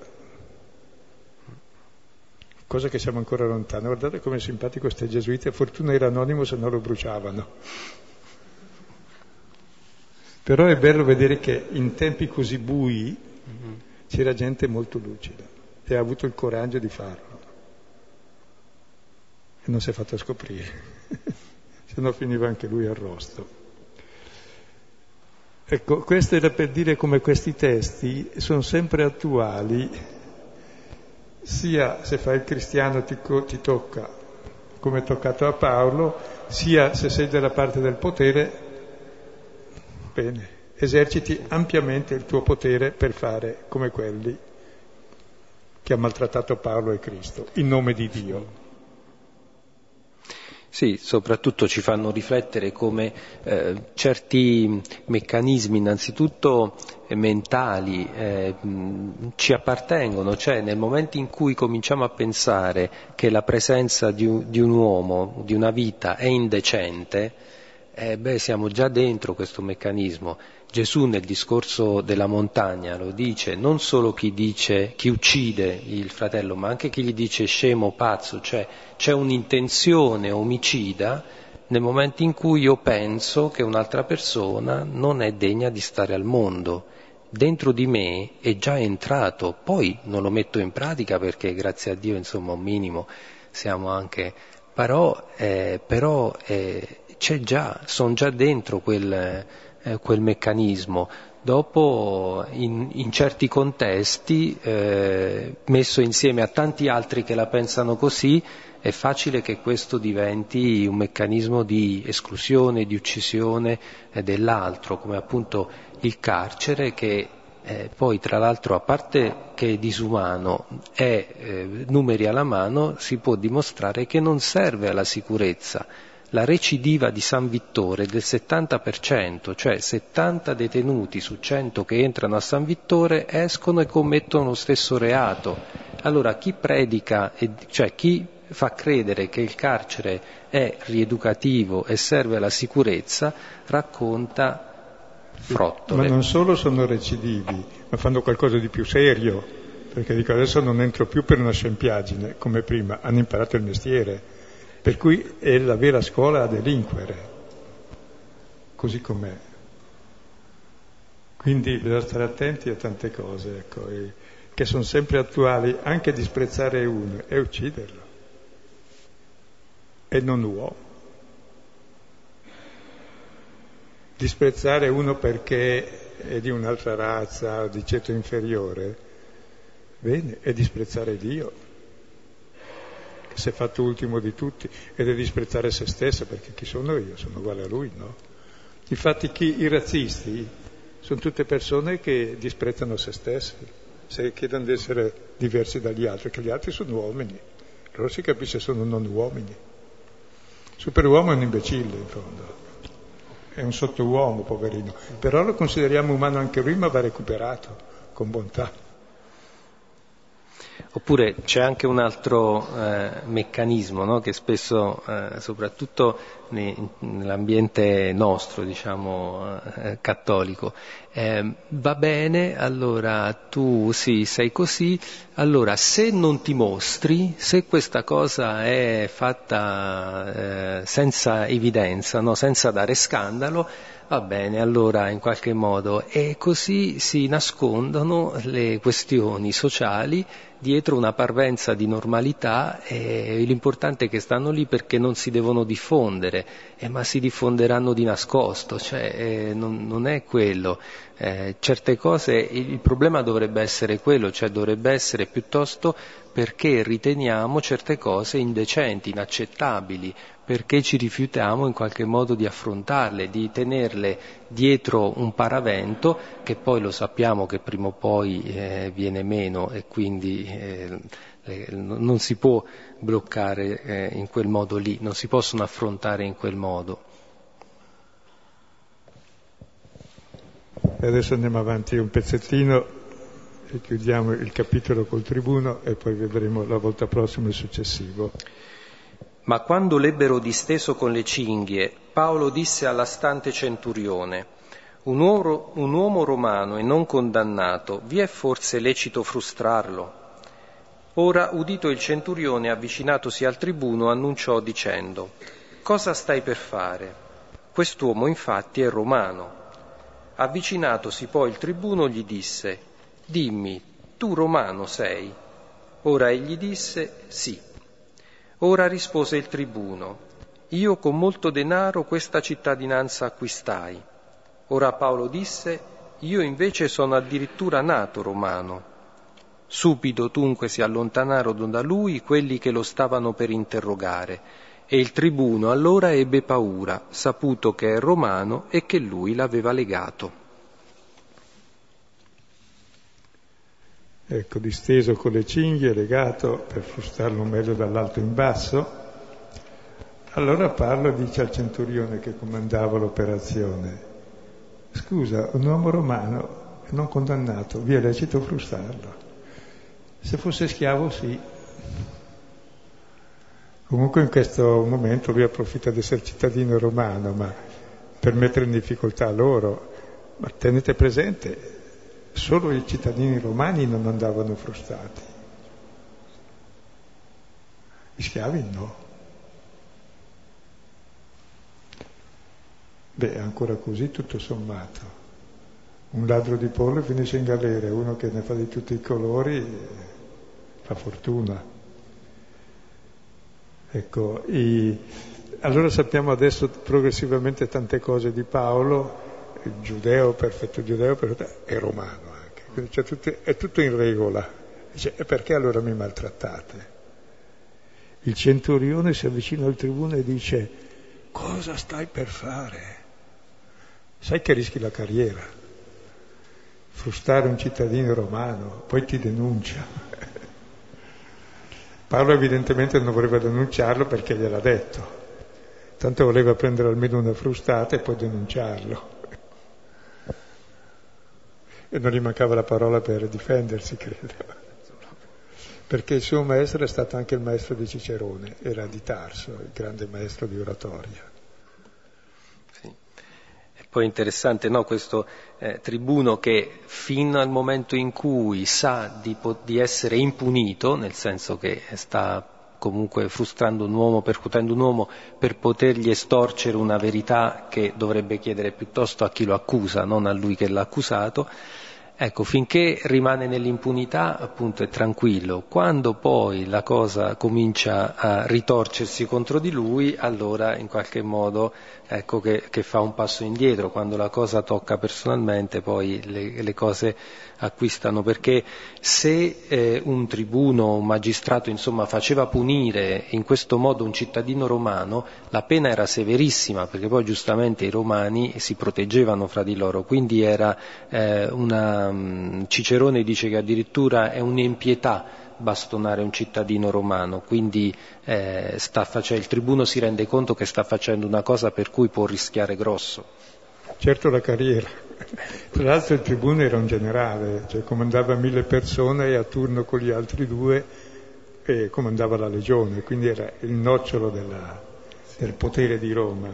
cosa che siamo ancora lontani. Guardate come simpatico questi gesuiti, a fortuna era anonimo se no lo bruciavano. Però è bello vedere che in tempi così bui c'era gente molto lucida e ha avuto il coraggio di farlo. E non si è fatto scoprire, se no finiva anche lui arrosto. Ecco, questo era per dire come questi testi sono sempre attuali sia se fai il cristiano ti, ti, tocca come è toccato a Paolo, sia se sei dalla parte del potere, bene, eserciti ampiamente il tuo potere per fare come quelli che ha maltrattato Paolo e Cristo, in nome di Dio. Sì, soprattutto ci fanno riflettere come eh, certi meccanismi, innanzitutto eh, mentali, eh, ci appartengono, cioè nel momento in cui cominciamo a pensare che la presenza di un, di un uomo, di una vita è indecente, eh, beh, siamo già dentro questo meccanismo. Gesù nel discorso della montagna lo dice, non solo chi dice, chi uccide il fratello, ma anche chi gli dice scemo, pazzo, cioè c'è un'intenzione omicida nel momento in cui io penso che un'altra persona non è degna di stare al mondo. Dentro di me è già entrato, poi non lo metto in pratica perché grazie a Dio insomma un minimo siamo anche, però, eh, però eh, c'è già, sono già dentro quel, eh, quel meccanismo. Dopo, in, in certi contesti, eh, messo insieme a tanti altri che la pensano così, è facile che questo diventi un meccanismo di esclusione, di uccisione eh, dell'altro, come appunto il carcere che eh, poi tra l'altro a parte che è disumano e eh, numeri alla mano si può dimostrare che non serve alla sicurezza. La recidiva di San Vittore del 70%, cioè 70 detenuti su 100 che entrano a San Vittore escono e commettono lo stesso reato. Allora chi predica, cioè chi fa credere che il carcere è rieducativo e serve alla sicurezza, racconta frottole. Ma non solo sono recidivi, ma fanno qualcosa di più serio, perché dico adesso non entro più per una scempiaggine come prima, hanno imparato il mestiere, Per cui è la vera scuola a delinquere, così com'è. Quindi bisogna stare attenti a tante cose, ecco, che sono sempre attuali, anche disprezzare uno e ucciderlo, e non uomo. Disprezzare uno perché è di un'altra razza di ceto inferiore, bene, è disprezzare Dio, si è fatto ultimo di tutti, ed è disprezzare se stesso, perché chi sono io? Sono uguale a lui, no? Infatti chi, i razzisti sono tutte persone che disprezzano se stessi, se chiedono di essere diversi dagli altri, che gli altri sono uomini, allora si capisce sono non uomini. Superuomo è un imbecille, in fondo è un sottouomo, poverino, però lo consideriamo umano anche lui, ma va recuperato con bontà. Oppure c'è anche un altro eh, meccanismo no? che spesso, eh, soprattutto ne, nell'ambiente nostro, diciamo, eh, cattolico, eh, va bene, allora tu sì, sei così, allora se non ti mostri, se questa cosa è fatta eh, senza evidenza, no? senza dare scandalo, Va bene, allora in qualche modo e così si nascondono le questioni sociali dietro una parvenza di normalità e l'importante è che stanno lì perché non si devono diffondere, eh, ma si diffonderanno di nascosto, cioè eh, non, non, è quello. Eh, certe cose, il problema dovrebbe essere quello, cioè dovrebbe essere piuttosto perché riteniamo certe cose indecenti, inaccettabili, perché ci rifiutiamo in qualche modo di affrontarle, di tenerle dietro un paravento che poi lo sappiamo che prima o poi eh, viene meno e quindi eh, non si può bloccare eh, in quel modo lì, non si possono affrontare in quel modo. Adesso andiamo avanti un pezzettino e chiudiamo il capitolo col tribuno e poi vedremo la volta prossima il successivo. Ma quando l'ebbero disteso con le cinghie, Paolo disse alla stante centurione, un uomo, un uomo romano e non condannato, vi è forse lecito frustrarlo? Ora, udito il centurione, avvicinatosi al tribuno, annunciò dicendo, Cosa stai per fare? Quest'uomo infatti è romano. Avvicinatosi poi il tribuno gli disse, Dimmi, tu romano sei? Ora egli disse, Sì. Ora rispose il tribuno, io con molto denaro questa cittadinanza acquistai. Ora Paolo disse, io invece sono addirittura nato romano. Subito dunque si allontanarono da lui quelli che lo stavano per interrogare, e il tribuno allora ebbe paura, saputo che è romano e che lui l'aveva legato. Ecco, disteso con le cinghie, legato per frustarlo meglio dall'alto in basso. Allora Paolo dice al centurione che comandava l'operazione, scusa, un uomo romano non condannato, vi è lecito frustarlo. Se fosse schiavo sì. Comunque in questo momento lui approfitta di essere cittadino romano, ma per mettere in difficoltà loro. Ma tenete presente, solo i cittadini romani non andavano frustati. Gli schiavi no. Beh, ancora così tutto sommato. Un ladro di pollo finisce in galera, uno che ne fa di tutti i colori fa fortuna. Ecco, i... allora sappiamo adesso progressivamente tante cose di Paolo, giudeo, perfetto giudeo, perfetto, è romano cioè tutto, è tutto in regola. Dice, e perché allora mi maltrattate? Il centurione si avvicina al tribuno e dice, cosa stai per fare? Sai che rischi la carriera, frustare un cittadino romano, poi ti denuncia. Paolo evidentemente non voleva denunciarlo perché gliel'ha detto, tanto voleva prendere almeno una frustata e poi denunciarlo e non gli mancava la parola per difendersi, credo. Perché il suo maestro è stato anche il maestro di Cicerone, era di Tarso, il grande maestro di oratoria. Sì. E poi interessante no, questo eh, tribuno che fino al momento in cui sa di, di essere impunito, nel senso che sta comunque frustrando un uomo, percutendo un uomo per potergli estorcere una verità che dovrebbe chiedere piuttosto a chi lo accusa, non a lui che l'ha accusato. Ecco, finché rimane nell'impunità, appunto, è tranquillo. Quando poi la cosa comincia a ritorcersi contro di lui, allora in qualche modo ecco che, che fa un passo indietro. Quando la cosa tocca personalmente, poi le, le cose acquistano, perché se eh, un tribuno, un magistrato, insomma, faceva punire in questo modo un cittadino romano, la pena era severissima, perché poi giustamente i romani si proteggevano fra di loro, quindi era eh, una, mm, Cicerone dice che addirittura è un'impietà bastonare un cittadino romano, quindi eh, facendo, il tribuno si rende conto che sta facendo una cosa per cui può rischiare grosso. Certo la carriera. Tra l'altro il tribuno era un generale, cioè comandava mille persone e a turno con gli altri due eh, comandava la legione, quindi era il nocciolo della, del potere di Roma.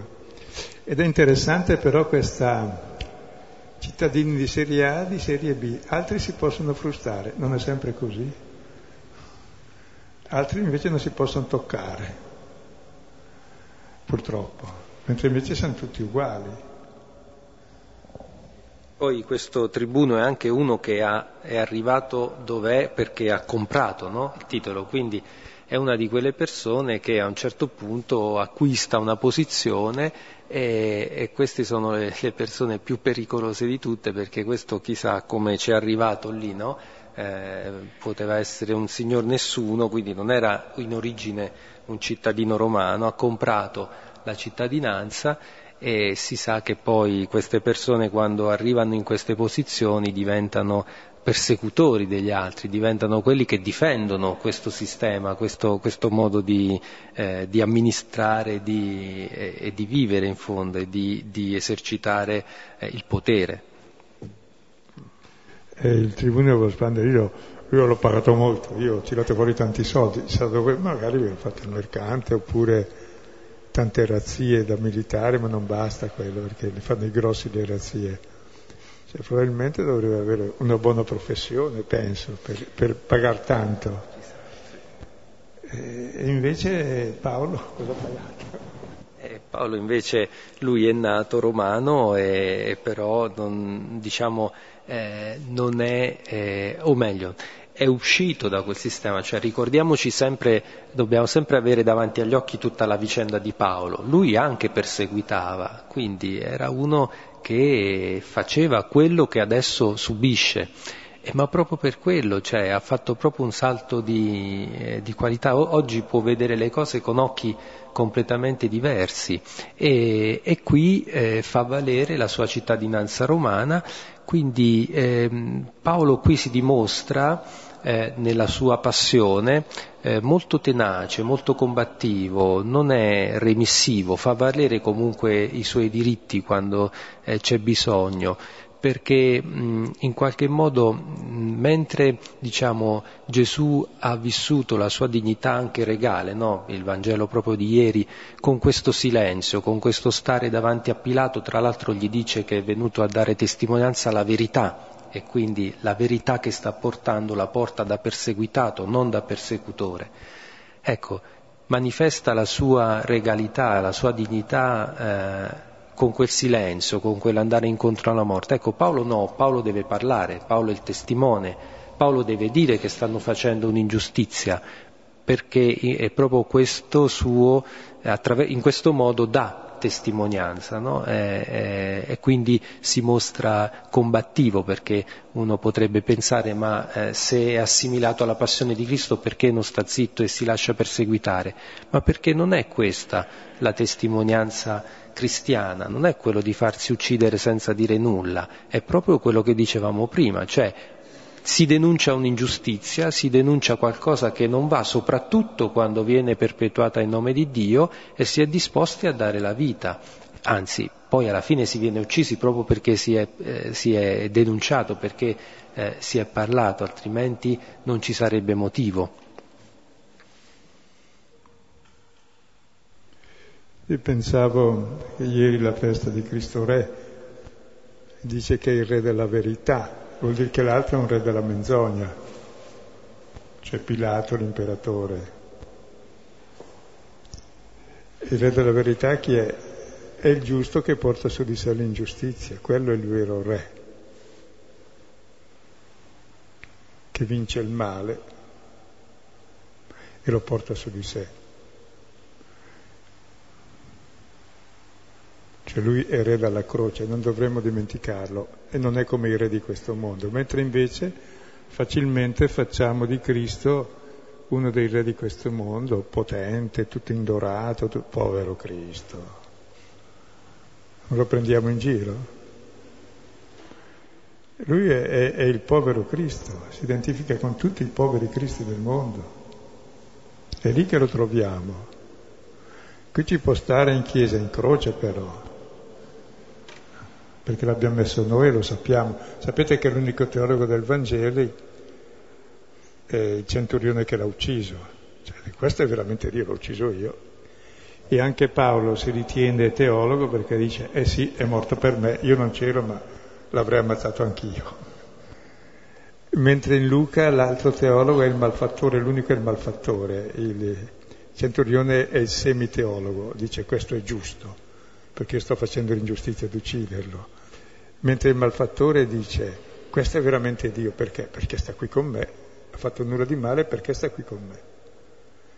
Ed è interessante però questa cittadini di serie A, di serie B, altri si possono frustare, non è sempre così. Altri invece non si possono toccare, purtroppo, mentre invece sono tutti uguali. Poi questo tribuno è anche uno che ha, è arrivato dove è perché ha comprato no? il titolo, quindi è una di quelle persone che a un certo punto acquista una posizione e, e queste sono le, le, persone più pericolose di tutte perché questo chissà come ci è arrivato lì, no? Eh, poteva essere un signor nessuno, quindi non era in origine un cittadino romano, ha comprato la cittadinanza e si sa che poi queste persone quando arrivano in queste posizioni diventano persecutori degli altri, diventano quelli che difendono questo sistema, questo, questo modo di, eh, di amministrare di, eh, e di vivere in fondo e di, di esercitare eh, il potere. Il tribunale dello spandere, io, io, l'ho pagato molto, io ho tirato fuori tanti soldi, magari vi ho fatto il mercante oppure tante razzie da militare, ma non basta quello, perché li fanno i grossi le razzie. Cioè, probabilmente dovrebbe avere una buona professione, penso, per, per pagare tanto. E invece Paolo cosa ha pagato? Eh, Paolo invece, lui è nato romano e però non, diciamo, eh, non è, eh, o meglio, è uscito da quel sistema, cioè ricordiamoci sempre, dobbiamo sempre avere davanti agli occhi tutta la vicenda di Paolo, lui anche perseguitava, quindi era uno che faceva quello che adesso subisce, ma proprio per quello, cioè ha fatto proprio un salto di, eh, di qualità, o- oggi può vedere le cose con occhi completamente diversi. E, e qui eh, fa valere la sua cittadinanza romana. Quindi ehm, Paolo qui si dimostra eh, nella sua passione eh, molto tenace, molto combattivo, non è remissivo, fa valere comunque i suoi diritti quando eh, c'è bisogno perché in qualche modo mentre diciamo, Gesù ha vissuto la sua dignità anche regale, no? il Vangelo proprio di ieri, con questo silenzio, con questo stare davanti a Pilato, tra l'altro gli dice che è venuto a dare testimonianza alla verità e quindi la verità che sta portando la porta da perseguitato, non da persecutore. Ecco, manifesta la sua regalità, la sua dignità. Eh, con quel silenzio, con quell'andare incontro alla morte. Ecco, Paolo no, Paolo deve parlare, Paolo è il testimone, Paolo deve dire che stanno facendo un'ingiustizia, perché è proprio questo suo, in questo modo dà testimonianza no? e, e, e, quindi si mostra combattivo perché uno potrebbe pensare ma eh, se è assimilato alla passione di Cristo perché non sta zitto e si lascia perseguitare? Ma perché non è questa la testimonianza cristiana non è quello di farsi uccidere senza dire nulla, è proprio quello che dicevamo prima, cioè si denuncia un'ingiustizia, si denuncia qualcosa che non va, soprattutto quando viene perpetuata in nome di Dio e si è disposti a dare la vita. Anzi, poi alla fine si viene uccisi proprio perché si è, eh, si è denunciato, perché eh, si è parlato, altrimenti non ci sarebbe motivo. Io pensavo che ieri la festa di Cristo Re dice che è il re della verità, vuol dire che l'altro è un re della menzogna, cioè Pilato l'imperatore. Il re della verità chi è? È il giusto che porta su di sé l'ingiustizia, quello è il vero re, che vince il male e lo porta su di sé. Cioè lui è re dalla croce, non dovremmo dimenticarlo e non è come i re di questo mondo, mentre invece facilmente facciamo di Cristo uno dei re di questo mondo, potente, tutto indorato, tutto... povero Cristo. Non lo prendiamo in giro? Lui è, è, è il povero Cristo, si identifica con tutti i poveri Cristi del mondo. È lì che lo troviamo. Qui ci può stare in chiesa, in croce però, perché l'abbiamo messo noi lo sappiamo. Sapete che l'unico teologo del Vangelo è il centurione che l'ha ucciso. Cioè, questo è veramente Dio, l'ho ucciso io. E anche Paolo si ritiene teologo perché dice, eh sì, è morto per me, io non c'ero ma l'avrei ammazzato anch'io. Mentre in Luca l'altro teologo è il malfattore, l'unico è il malfattore, il centurione è il semiteologo, dice questo è giusto perché sto facendo l'ingiustizia ad ucciderlo. Mentre il malfattore dice, questo è veramente Dio, perché? Perché sta qui con me, ha fatto nulla di male perché sta qui con me.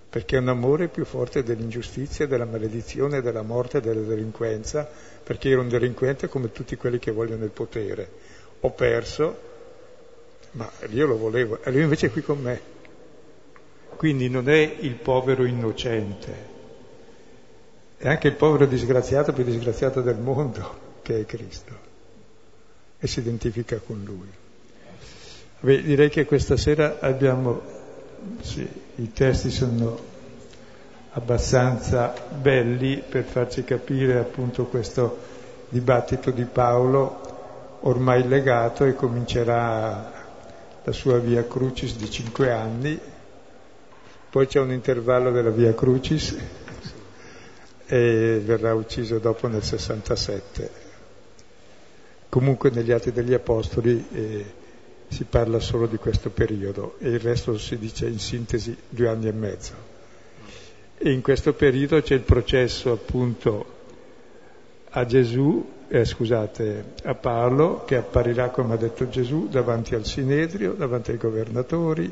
Perché è un amore più forte dell'ingiustizia, della maledizione, della morte, della delinquenza, perché ero un delinquente come tutti quelli che vogliono il potere. Ho perso, ma io lo volevo, e lui invece è qui con me. Quindi non è il povero innocente, è anche il povero disgraziato più disgraziato del mondo, che è Cristo, e si identifica con Lui. Beh, direi che questa sera abbiamo, sì, i testi sono abbastanza belli per farci capire appunto questo dibattito di Paolo ormai legato e comincerà la sua via Crucis di cinque anni, poi c'è un intervallo della via Crucis e verrà ucciso dopo nel 67. Comunque negli Atti degli Apostoli eh, si parla solo di questo periodo e il resto si dice in sintesi due anni e mezzo. E in questo periodo c'è il processo appunto a Gesù, eh, scusate, a Paolo, che apparirà, come ha detto Gesù, davanti al Sinedrio, davanti ai governatori,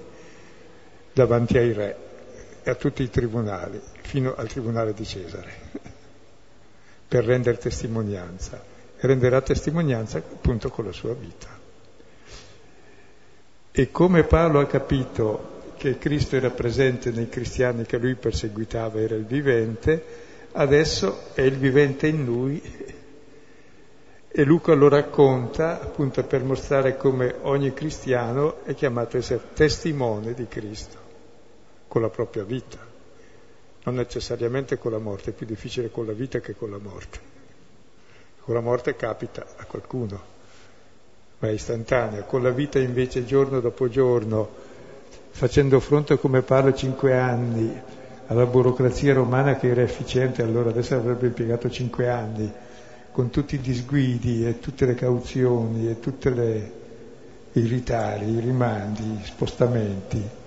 davanti ai re e a tutti i tribunali, fino al tribunale di Cesare, per rendere testimonianza. E renderà testimonianza appunto con la sua vita. E come Paolo ha capito che Cristo era presente nei cristiani che lui perseguitava, era il vivente, adesso è il vivente in lui e Luca lo racconta appunto per mostrare come ogni cristiano è chiamato a essere testimone di Cristo con la propria vita, non necessariamente con la morte, è più difficile con la vita che con la morte. Con la morte capita a qualcuno, ma è istantanea, con la vita invece giorno dopo giorno, facendo fronte come parlo cinque anni alla burocrazia romana che era efficiente, allora adesso avrebbe impiegato cinque anni, con tutti i disguidi e tutte le cauzioni e tutti i ritari, i rimandi, gli spostamenti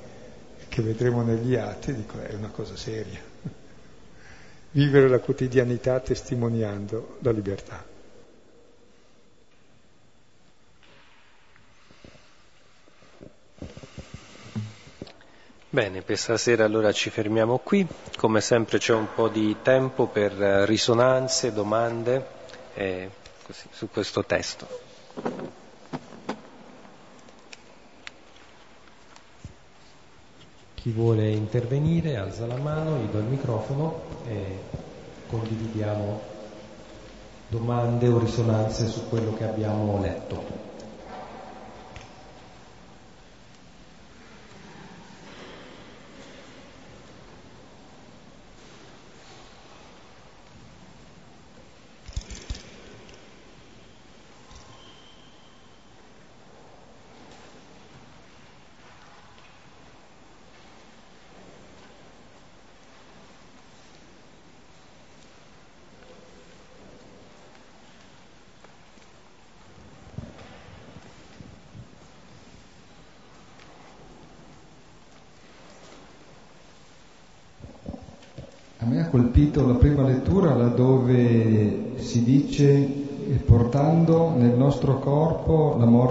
che vedremo negli atti, dico, è una cosa seria. Vivere la quotidianità testimoniando la libertà. Bene, per stasera allora ci fermiamo qui. Come sempre c'è un po' di tempo per risonanze, domande eh, così, su questo testo. Chi vuole intervenire alza la mano, gli do il microfono e condividiamo domande o risonanze su quello che abbiamo letto.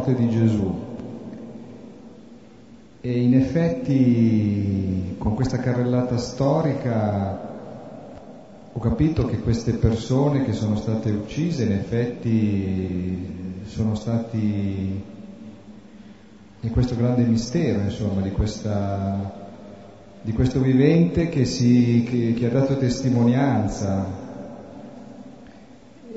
Morte di Gesù. E in effetti con questa carrellata storica ho capito che queste persone che sono state uccise in effetti sono stati in questo grande mistero, insomma, di, questa, di questo vivente che, si, che, che ha dato testimonianza.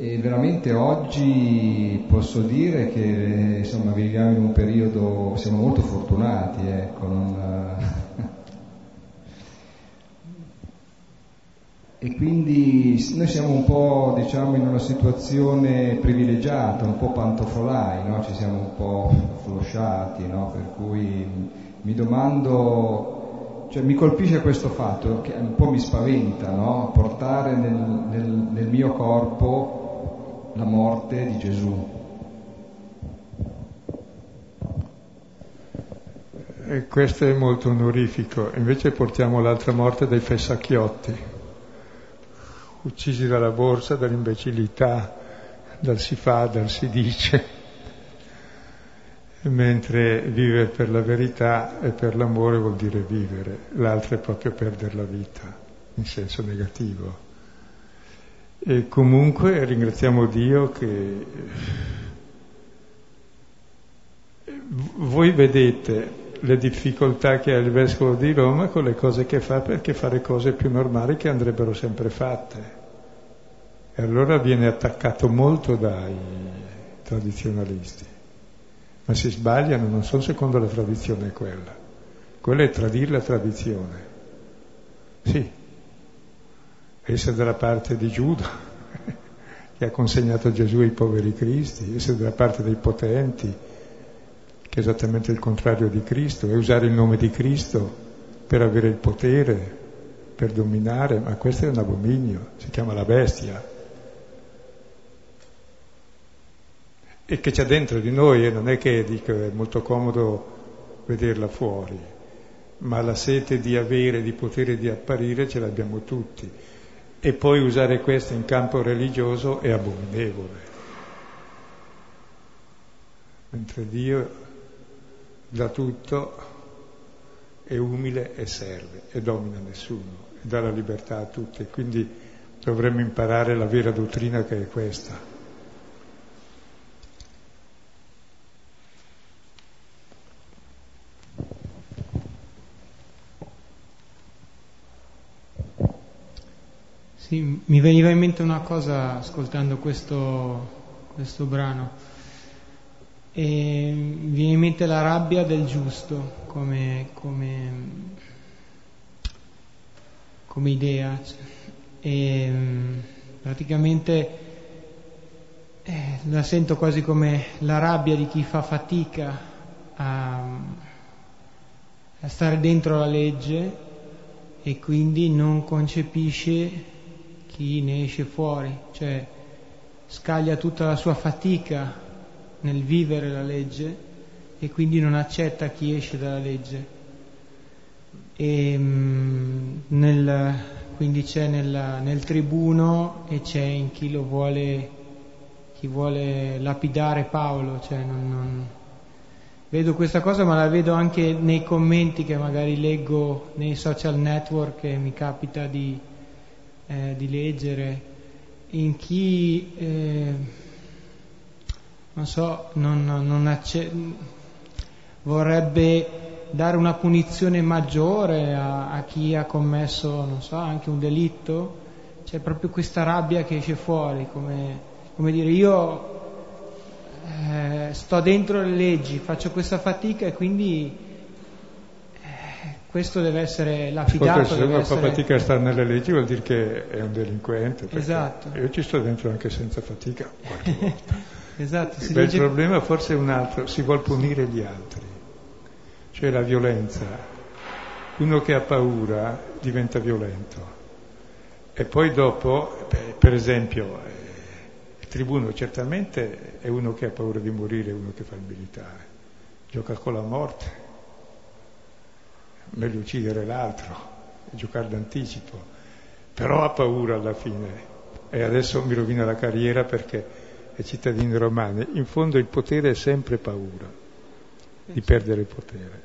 E veramente oggi posso dire che insomma, viviamo in un periodo, siamo molto fortunati, ecco, non, E quindi noi siamo un po' diciamo, in una situazione privilegiata, un po' pantofolai, no? ci siamo un po' flosciati, no? per cui mi domando, cioè mi colpisce questo fatto che un po' mi spaventa, no? portare nel, nel, nel mio corpo la morte di Gesù. E questo è molto onorifico, invece portiamo l'altra morte dei fessacchiotti uccisi dalla borsa, dall'imbecillità, dal si fa, dal si dice, mentre vivere per la verità e per l'amore vuol dire vivere, l'altro è proprio perdere la vita, in senso negativo. E comunque ringraziamo Dio che voi vedete le difficoltà che ha il Vescovo di Roma con le cose che fa perché fa le cose più normali che andrebbero sempre fatte. E allora viene attaccato molto dai tradizionalisti. Ma si sbagliano, non sono secondo la tradizione quella. Quella è tradire la tradizione. Sì, essere dalla parte di Giuda, che ha consegnato Gesù ai poveri cristi, essere dalla parte dei potenti, che è esattamente il contrario di Cristo, e usare il nome di Cristo per avere il potere, per dominare, ma questo è un abominio, si chiama la bestia. e che c'è dentro di noi e non è che dico, è molto comodo vederla fuori, ma la sete di avere, di potere, di apparire ce l'abbiamo tutti e poi usare questo in campo religioso è abominevole. Mentre Dio dà tutto, è umile e serve e domina nessuno e dà la libertà a tutti. Quindi dovremmo imparare la vera dottrina che è questa. Sì, mi veniva in mente una cosa ascoltando questo, questo brano. E mi viene in mente la rabbia del giusto come, come, come idea. E praticamente eh, la sento quasi come la rabbia di chi fa fatica a, a stare dentro la legge e quindi non concepisce chi ne esce fuori, cioè scaglia tutta la sua fatica nel vivere la legge e quindi non accetta chi esce dalla legge. E, mm, nel, quindi c'è nel, nel, tribuno e c'è in chi lo vuole, chi vuole lapidare Paolo, cioè non, non, vedo questa cosa ma la vedo anche nei commenti che magari leggo nei social network e mi capita di, eh, di leggere, in chi, eh, non so, non, non acce- vorrebbe dare una punizione maggiore a, a, chi ha commesso, non so, anche un delitto, c'è proprio questa rabbia che esce fuori, come, come dire io eh, sto dentro le leggi, faccio questa fatica e quindi questo deve essere lapidato. se uno essere... fa fatica a stare nelle leggi vuol dire che è un delinquente. Esatto. Io ci sto dentro anche senza fatica qualche volta. esatto. Il legge... problema forse è un altro, si vuol punire gli altri, cioè la violenza. Uno che ha paura diventa violento. E poi dopo, per esempio, eh, il tribuno certamente è uno che ha paura di morire, uno che fa il militare, gioca con la morte meglio uccidere l'altro giocare d'anticipo. però ha paura alla fine e adesso mi rovina la carriera perché è cittadino romano. In fondo il potere è sempre paura di perdere il potere.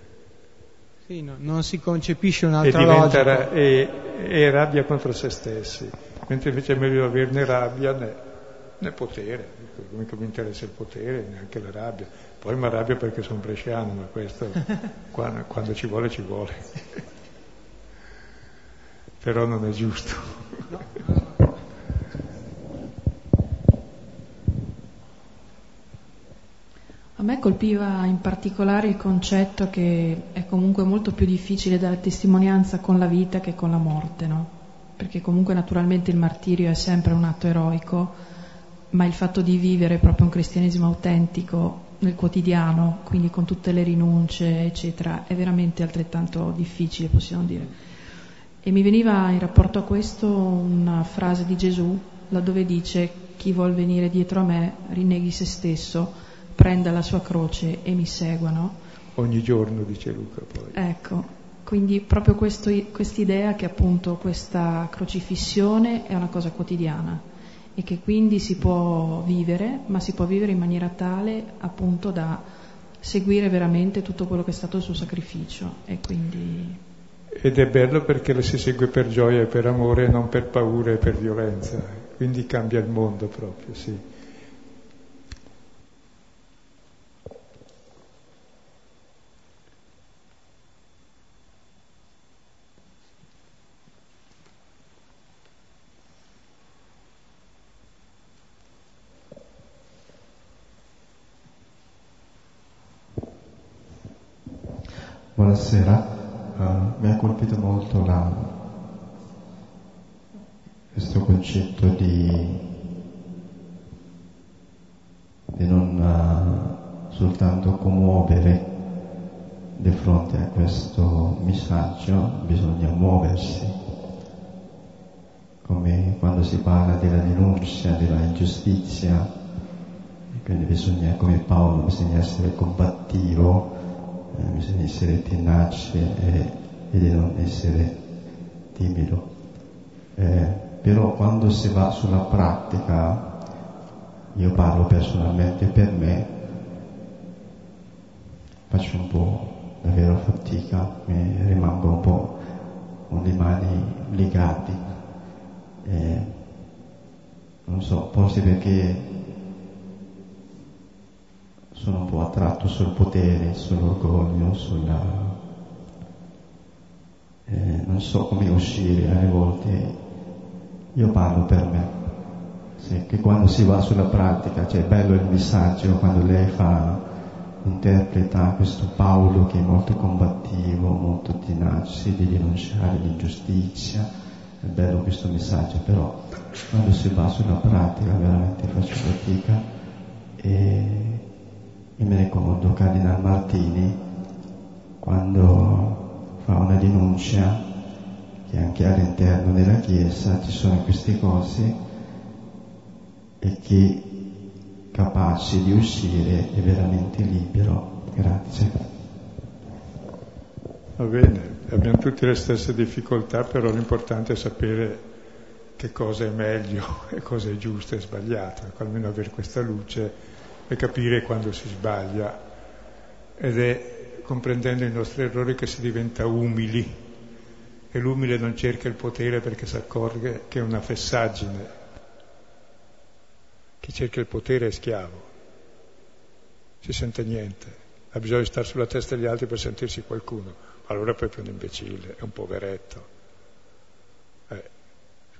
Sì, no, non si concepisce un'altra e logica. Ra- e, e rabbia contro se stessi, mentre invece è meglio averne rabbia né, né potere, come mi interessa il potere, neanche la rabbia. Poi mi arrabbio perché sono bresciano, ma questo quando, quando ci vuole ci vuole. Però non è giusto. A me colpiva in particolare il concetto che è comunque molto più difficile dare testimonianza con la vita che con la morte, no? Perché comunque naturalmente il martirio è sempre un atto eroico, ma il fatto di vivere proprio un cristianesimo autentico nel quotidiano, quindi con tutte le rinunce, eccetera, è veramente altrettanto difficile, possiamo dire. E mi veniva in rapporto a questo una frase di Gesù, laddove dice chi vuol venire dietro a me rinneghi se stesso prenda la sua croce e mi seguano. Ogni giorno, dice Luca poi. Ecco, quindi proprio questa idea che appunto questa crocifissione è una cosa quotidiana e che quindi si può vivere, ma si può vivere in maniera tale appunto da seguire veramente tutto quello che è stato il suo sacrificio e quindi... Ed è bello perché lo si segue per gioia e per amore, non per paura e per violenza, quindi cambia il mondo proprio, sì. Buonasera, uh, mi ha colpito molto la, questo concetto di, di non uh, soltanto commuovere di fronte a questo messaggio, bisogna muoversi, come quando si parla della denuncia, della ingiustizia, quindi bisogna, come Paolo, bisogna essere combattivo bisogna essere tenace e, e di non essere timido. Eh, però quando si va sulla pratica, io parlo personalmente per me, faccio un po' davvero fatica, mi rimango un po' con le mani legate. Eh, non so, forse perché sono un po' attratto sul potere, sull'orgoglio, sulla... Eh, non so come uscire, alle volte. Io parlo per me, sì, che quando si va sulla pratica, cioè è bello il messaggio quando lei fa, interpreta questo Paolo che è molto combattivo, molto tenace di denunciare l'ingiustizia, è bello questo messaggio, però quando si va sulla pratica veramente faccio fatica e io mi ricordo Cardinal Martini quando fa una denuncia che anche all'interno della Chiesa ci sono queste cose e che capace di uscire è veramente libero. Grazie. Va bene, abbiamo tutte le stesse difficoltà, però l'importante è sapere che cosa è meglio e cosa è giusto e sbagliato, almeno avere questa luce e capire quando si sbaglia. Ed è comprendendo i nostri errori che si diventa umili. E l'umile non cerca il potere perché si accorge che è una fessaggine. Chi cerca il potere è schiavo, si sente niente, ha bisogno di stare sulla testa degli altri per sentirsi qualcuno, allora è proprio un imbecille, è un poveretto. Eh,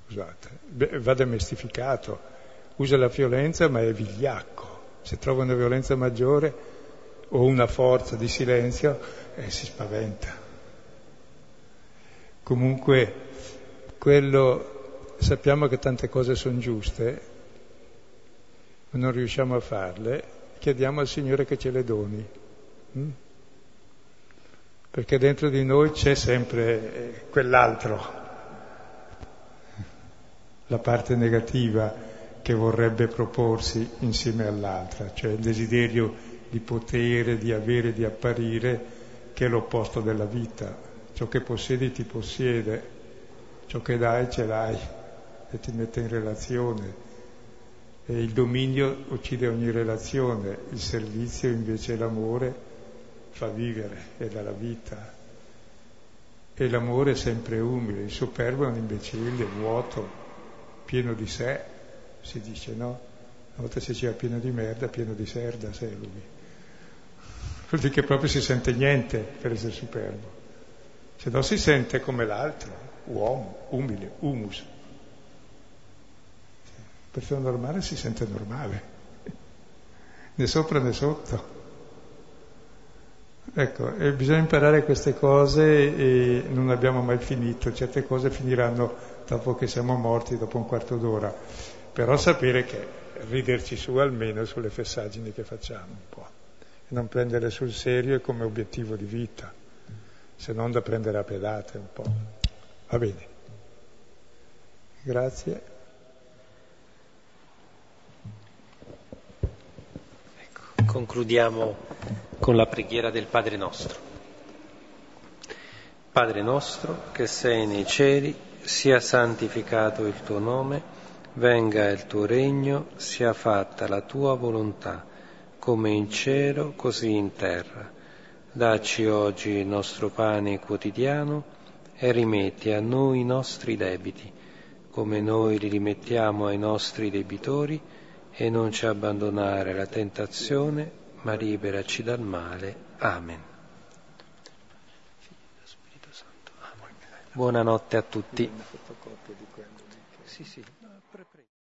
scusate, va domestificato, usa la violenza ma è vigliacco se trova una violenza maggiore o una forza di silenzio, eh, si spaventa. Comunque, quello, sappiamo che tante cose sono giuste, ma non riusciamo a farle, chiediamo al Signore che ce le doni. Hm? Perché dentro di noi c'è sempre eh, quell'altro, la parte negativa che vorrebbe proporsi insieme all'altra, cioè il desiderio di potere, di avere, di apparire, che è l'opposto della vita. Ciò che possiedi ti possiede ciò che dai ce l'hai e ti mette in relazione. E il dominio uccide ogni relazione, il servizio invece l'amore fa vivere e dà la vita. E l'amore è sempre umile, il superbo è un imbecille, vuoto, pieno di sé, si dice no? Una volta si diceva pieno di merda, pieno di serda sei lui. Vuol dire che proprio si sente niente per essere superbo. Se no si sente come l'altro, uomo, umile, humus. Persona normale si sente normale, né sopra né sotto. Ecco, bisogna imparare queste cose e non abbiamo mai finito, certe cose finiranno dopo che siamo morti, dopo un quarto d'ora, però sapere che riderci su almeno sulle fessaggini che facciamo un po', e non prenderle sul serio come obiettivo di vita, se non da prendere a pedate un po'. Va bene. Grazie. Concludiamo con la preghiera del Padre nostro. Padre nostro che sei nei cieli, sia santificato il tuo nome, venga il tuo regno, sia fatta la tua volontà, come in cielo, così in terra. Dacci oggi il nostro pane quotidiano e rimetti a noi i nostri debiti, come noi li rimettiamo ai nostri debitori e non ci abbandonare alla tentazione, ma liberaci dal male. Amen. Buonanotte a tutti.